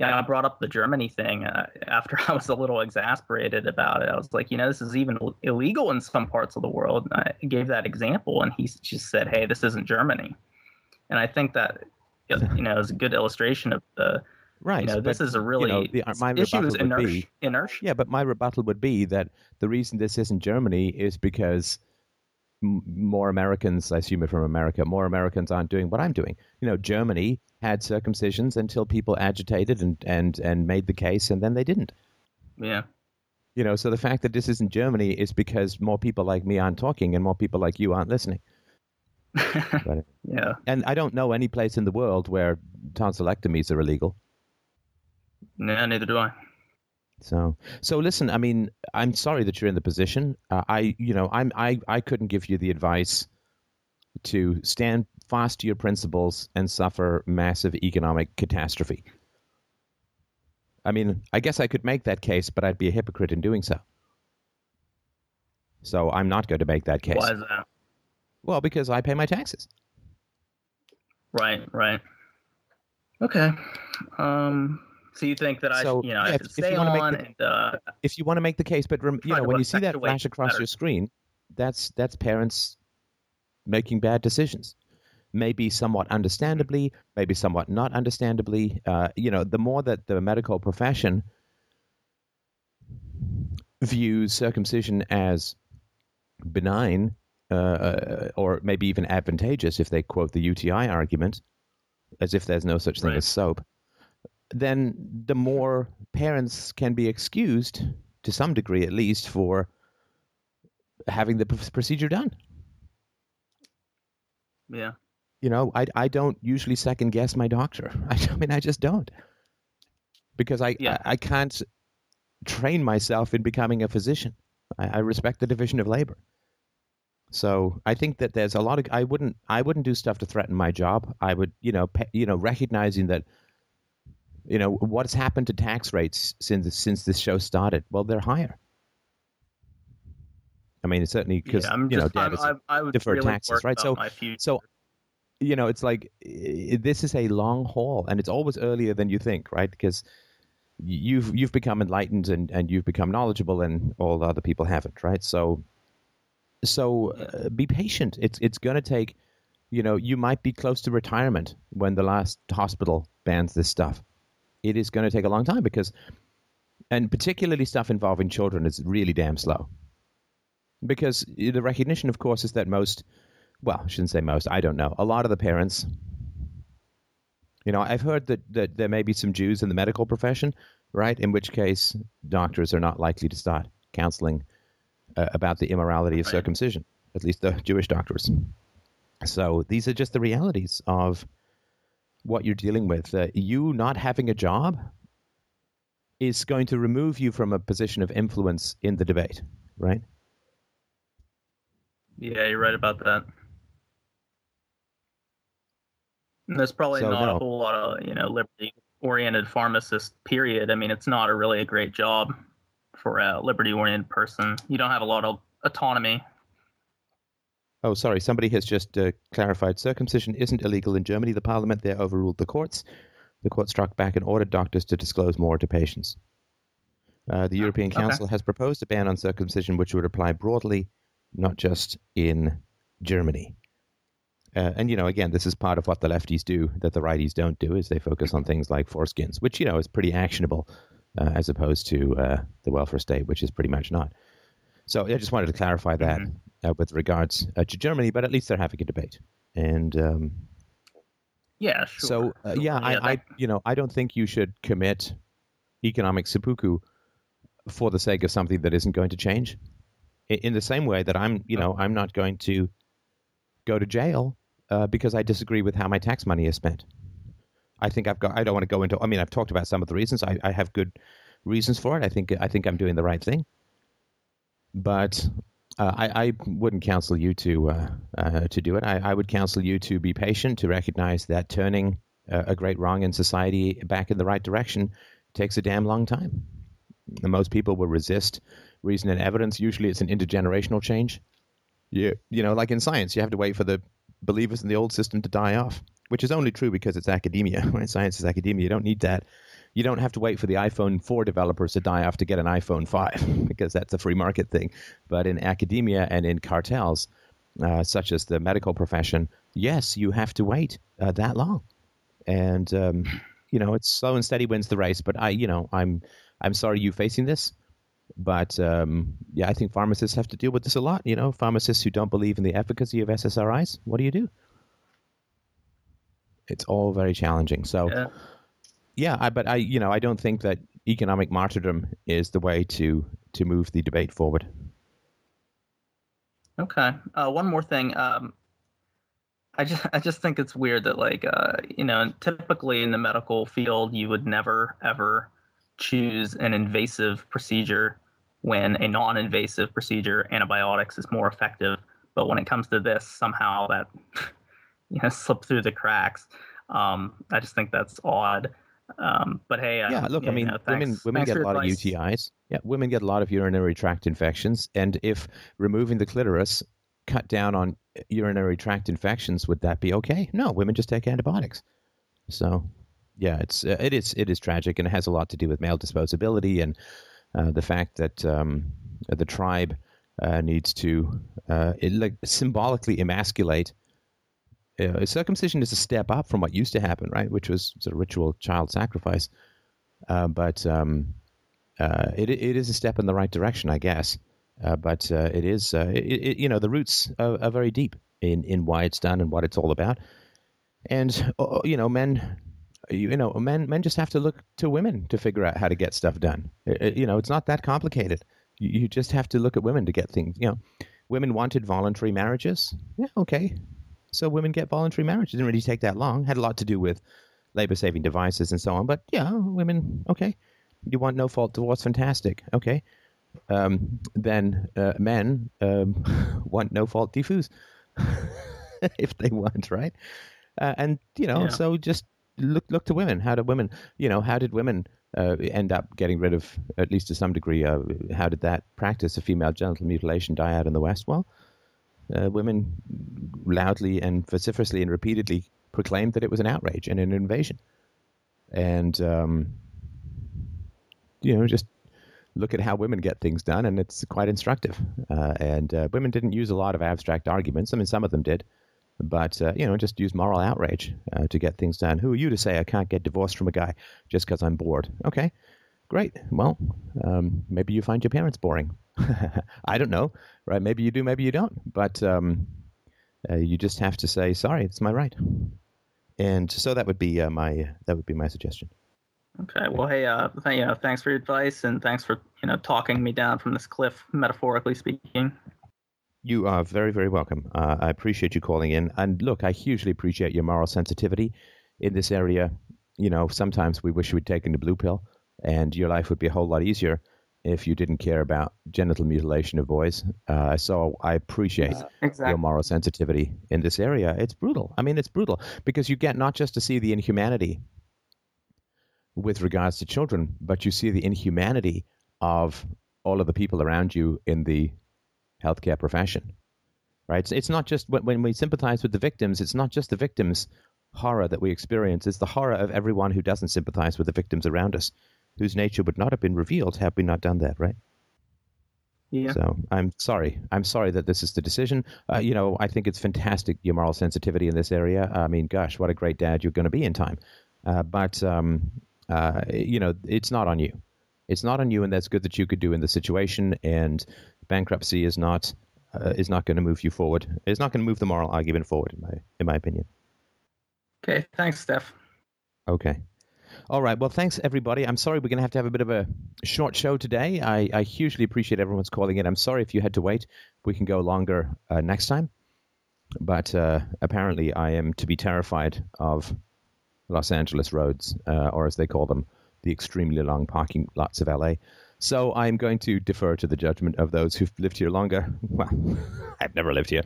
S5: yeah, I brought up the Germany thing uh, after <laughs> I was a little exasperated about it. I was like, you know, this is even illegal in some parts of the world. And I gave that example, and he just said, "Hey, this isn't Germany," and I think that you <laughs> know is a good illustration of the
S1: right.
S5: You know, this is a really you know, the, uh, my issue is inertia, be, inertia.
S1: Yeah, but my rebuttal would be that the reason this isn't Germany is because more Americans, I assume it from America, more Americans aren't doing what I'm doing. You know, Germany had circumcisions until people agitated and, and, and made the case, and then they didn't.
S5: Yeah.
S1: You know, so the fact that this isn't Germany is because more people like me aren't talking and more people like you aren't listening. <laughs>
S5: but, yeah.
S1: And I don't know any place in the world where tonsillectomies are illegal.
S5: No, neither do I.
S1: So, so listen. I mean, I'm sorry that you're in the position. Uh, I, you know, I'm, I, I couldn't give you the advice to stand fast to your principles and suffer massive economic catastrophe. I mean, I guess I could make that case, but I'd be a hypocrite in doing so. So I'm not going to make that case.
S5: Why is that?
S1: Well, because I pay my taxes.
S5: Right, right. Okay. Um, so you think that I, so, you know, yeah, I should if, stay if on the, and uh,
S1: if you want to make the case, but rem, you know, when you see that flash across better. your screen, that's that's parents making bad decisions maybe somewhat understandably, maybe somewhat not understandably. Uh, you know, the more that the medical profession views circumcision as benign uh, uh or maybe even advantageous, if they quote the UTI argument, as if there's no such thing right. as soap, then the more parents can be excused, to some degree at least, for having the procedure done.
S5: Yeah
S1: you know, I, I don't usually second guess my doctor. I, <laughs> I mean, I just don't because I, yeah. I, I, can't train myself in becoming a physician. I, I, respect the division of labor. So I think that there's a lot of I wouldn't I wouldn't do stuff to threaten my job. I would you know pe, you know recognizing that you know what's happened to tax rates since since this show started. Well, they're higher. I mean, certainly because yeah, you know, Dad I, I would deferred really taxes, right? So, so you know, it's like this is a long haul, and it's always earlier than you think, right? Because you've you've become enlightened and, and you've become knowledgeable, and all the other people haven't, right? So, so uh, be patient. It's it's going to take, you know, you might be close to retirement when the last hospital bans this stuff. It is going to take a long time because, and particularly stuff involving children is really damn slow. Because the recognition, of course, is that most well, I shouldn't say most. I don't know. A lot of the parents, you know, I've heard that, that there may be some Jews in the medical profession, right? In which case, doctors are not likely to start counseling uh, about the immorality of circumcision. at least the Jewish doctors. So these are just the realities of what you're dealing with. Uh, you not having a job is going to remove you from a position of influence in the debate, right?
S5: Yeah, you're right about that. And there's probably
S1: So,
S5: not
S1: no.
S5: a whole lot of you know liberty-oriented pharmacist. Period. I mean, it's not a really a great job for a liberty-oriented person. You don't have a lot of autonomy.
S1: Oh, sorry. Somebody has just uh, clarified circumcision isn't illegal in Germany. The parliament there overruled the courts. The court struck back and ordered doctors to disclose more to patients. Uh, the European
S5: okay.
S1: Council has proposed a ban on circumcision, which would apply broadly, not just in Germany. Uh, and you know, again, this is part of what the lefties do that the righties don't do, is they focus on things like foreskins, which you know is pretty actionable, uh, as opposed to uh, the welfare state, which is pretty much not. So I just wanted to clarify that uh, with regards uh, to Germany, but at least they're having a debate. And um,
S5: Yeah, sure.
S1: so uh,
S5: Sure.
S1: yeah, I, I
S5: that-
S1: you know I don't think you should commit economic seppuku for the sake of something that isn't going to change. In the same way that I'm, you know, I'm not going to go to jail uh, because I disagree with how my tax money is spent. I think I've got. I don't want to go into. I mean, I've talked about some of the reasons. I, I have good reasons for it. I think. I think I'm doing the right thing. But uh, I, I wouldn't counsel you to uh, uh, to do it. I, I would counsel you to be patient, to recognize that turning a great wrong in society back in the right direction takes a damn long time. And most people will resist reason and evidence. Usually, it's an intergenerational change. You, you know, like in science, you have to wait for the believers in the old system to die off, which is only true because it's academia. <laughs> Right? Science is academia. You don't need that. You don't have to wait for the iPhone 4 developers to die off to get an iPhone 5 <laughs> because that's a free market thing. But in academia and in cartels, uh, such as the medical profession, yes, you have to wait uh, that long. And um, you know, it's slow and steady wins the race. But I, you know, I'm I'm sorry you facing this, but um, yeah, I think pharmacists have to deal with this a lot. You know, pharmacists who don't believe in the efficacy of SSRIs, what do you do? It's all very challenging. So
S5: yeah.
S1: Yeah, I, but I, you know, I don't think that economic martyrdom is the way to to move the debate forward.
S5: Okay. Uh, one more thing. Um, I just I just think it's weird that like uh, you know typically in the medical field you would never ever choose an invasive procedure when a non-invasive procedure antibiotics is more effective. But when it comes to this, somehow that <laughs> you know slipped through the cracks. Um, I just think that's odd. Um, but hey,
S1: yeah, look, I mean,
S5: know,
S1: women women
S5: thanks
S1: get a lot
S5: advice.
S1: of UTIs. Yeah, women get a lot of urinary tract infections, and if removing the clitoris cut down on urinary tract infections, would that be okay? No, women just take antibiotics. So, yeah, it's uh, it is it is tragic, and it has a lot to do with male disposability and uh, the fact that um, the tribe uh, needs to uh, it, like symbolically emasculate. Uh, circumcision is a step up from what used to happen, right? Which was sort of ritual child sacrifice. Uh, but um, uh, it it is a step in the right direction, I guess. Uh, but uh, it is, uh, it, it, you know, the roots are, are very deep in in why it's done and what it's all about. And you know, men, you know, men men just have to look to women to figure out how to get stuff done. It- you know, it's not that complicated. You, you just have to look at women to get things. You know, women wanted voluntary marriages. Yeah, okay. So women get voluntary marriage. It didn't really take that long. Had a lot to do with labor saving devices and so on. But yeah, women, okay. You want no fault divorce? Fantastic. Okay. Um, then uh, men um, <laughs> want no fault diffuse <laughs> if they want, right? Uh, and you know,
S5: Yeah.
S1: so just look look to women. How did women, you know, how did women uh, end up getting rid of, at least to some degree, uh, how did that practice of female genital mutilation die out in the West? Well, uh, women loudly and vociferously and repeatedly proclaimed that it was an outrage and an invasion. And, um, you know, just look at how women get things done, and it's quite instructive. Uh, and uh, women didn't use a lot of abstract arguments. I mean, some of them did. But, uh, you know, just use moral outrage uh, to get things done. Who are you to say I can't get divorced from a guy just because I'm bored? Okay, great. Well, um, maybe you find your parents boring. <laughs> I don't know, right? Maybe you do, maybe you don't. But um, uh, you just have to say, sorry, it's my right. And so that would be uh, my that would be my suggestion.
S5: Okay. Well, hey, uh, th- you know, thanks for your advice and thanks for you know talking me down from this cliff, metaphorically speaking.
S1: You are very, very welcome. Uh, I appreciate you calling in. And look, I hugely appreciate your moral sensitivity in this area. You know, sometimes we wish we'd taken the blue pill and your life would be a whole lot easier if you didn't care about genital mutilation of boys. Uh, so I appreciate
S5: exactly.
S1: your moral sensitivity in this area. It's brutal. I mean, it's brutal because you get not just to see the inhumanity with regards to children, but you see the inhumanity of all of the people around you in the healthcare profession. Right? It's, it's not just when, when we sympathize with the victims, it's not just the victims' horror that we experience, it's the horror of everyone who doesn't sympathize with the victims around us, whose nature would not have been revealed had we not done that, right?
S5: Yeah.
S1: So I'm sorry. I'm sorry that this is the decision. Uh, you know, I think it's fantastic your moral sensitivity in this area. I mean, gosh, what a great dad you're going to be in time. Uh, but um, uh, you know, it's not on you. It's not on you, and that's good that you could do in the situation. And bankruptcy is not uh, is not going to move you forward. It's not going to move the moral argument forward, in my in my opinion.
S5: Okay. Thanks, Steph.
S1: Okay. All right. Well, thanks everybody. I'm sorry we're going to have to have a bit of a short show today. I, I hugely appreciate everyone's calling in. I'm sorry if you had to wait. We can go longer uh, next time. But uh, apparently, I am to be terrified of Los Angeles roads, uh, or as they call them, the extremely long parking lots of LA. So I'm going to defer to the judgment of those who've lived here longer. <laughs> Well, <laughs> I've never lived here,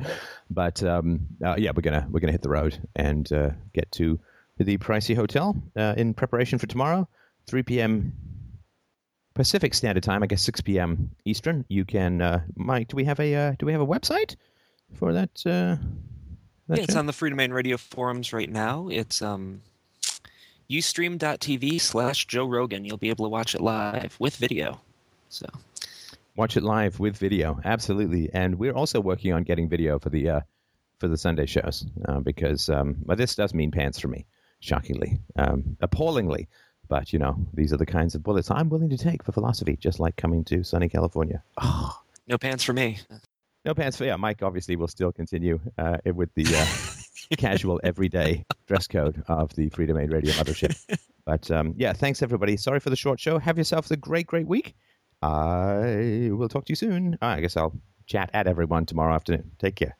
S1: but um, uh, yeah, we're gonna we're gonna hit the road and uh, get to the pricey hotel uh, in preparation for tomorrow, 3 p.m. Pacific Standard Time. I guess 6 p.m. Eastern. You can, uh, Mike. Do we have a uh, do we have a website for that? Uh, that
S2: yeah, it's
S1: show?
S2: on the Freedomain Radio forums right now. It's um, ustream.tv slash Joe Rogan. You'll be able to watch it live with video. So
S1: Watch it live with video, absolutely. And we're also working on getting video for the uh, for the Sunday shows uh, because um, well, this does mean pants for me, shockingly, um, appallingly. But you know, these are the kinds of bullets I'm willing to take for philosophy, just like coming to sunny California. Oh,
S2: no pants for me.
S1: no pants for yeah. Mike obviously will still continue uh, with the uh, <laughs> casual, everyday dress code of the Freedomain Radio Mothership. <laughs> But um, yeah, thanks everybody. Sorry for the short show. Have yourselves a great, great week. I will talk to you soon. I guess I'll chat at everyone tomorrow afternoon. Take care.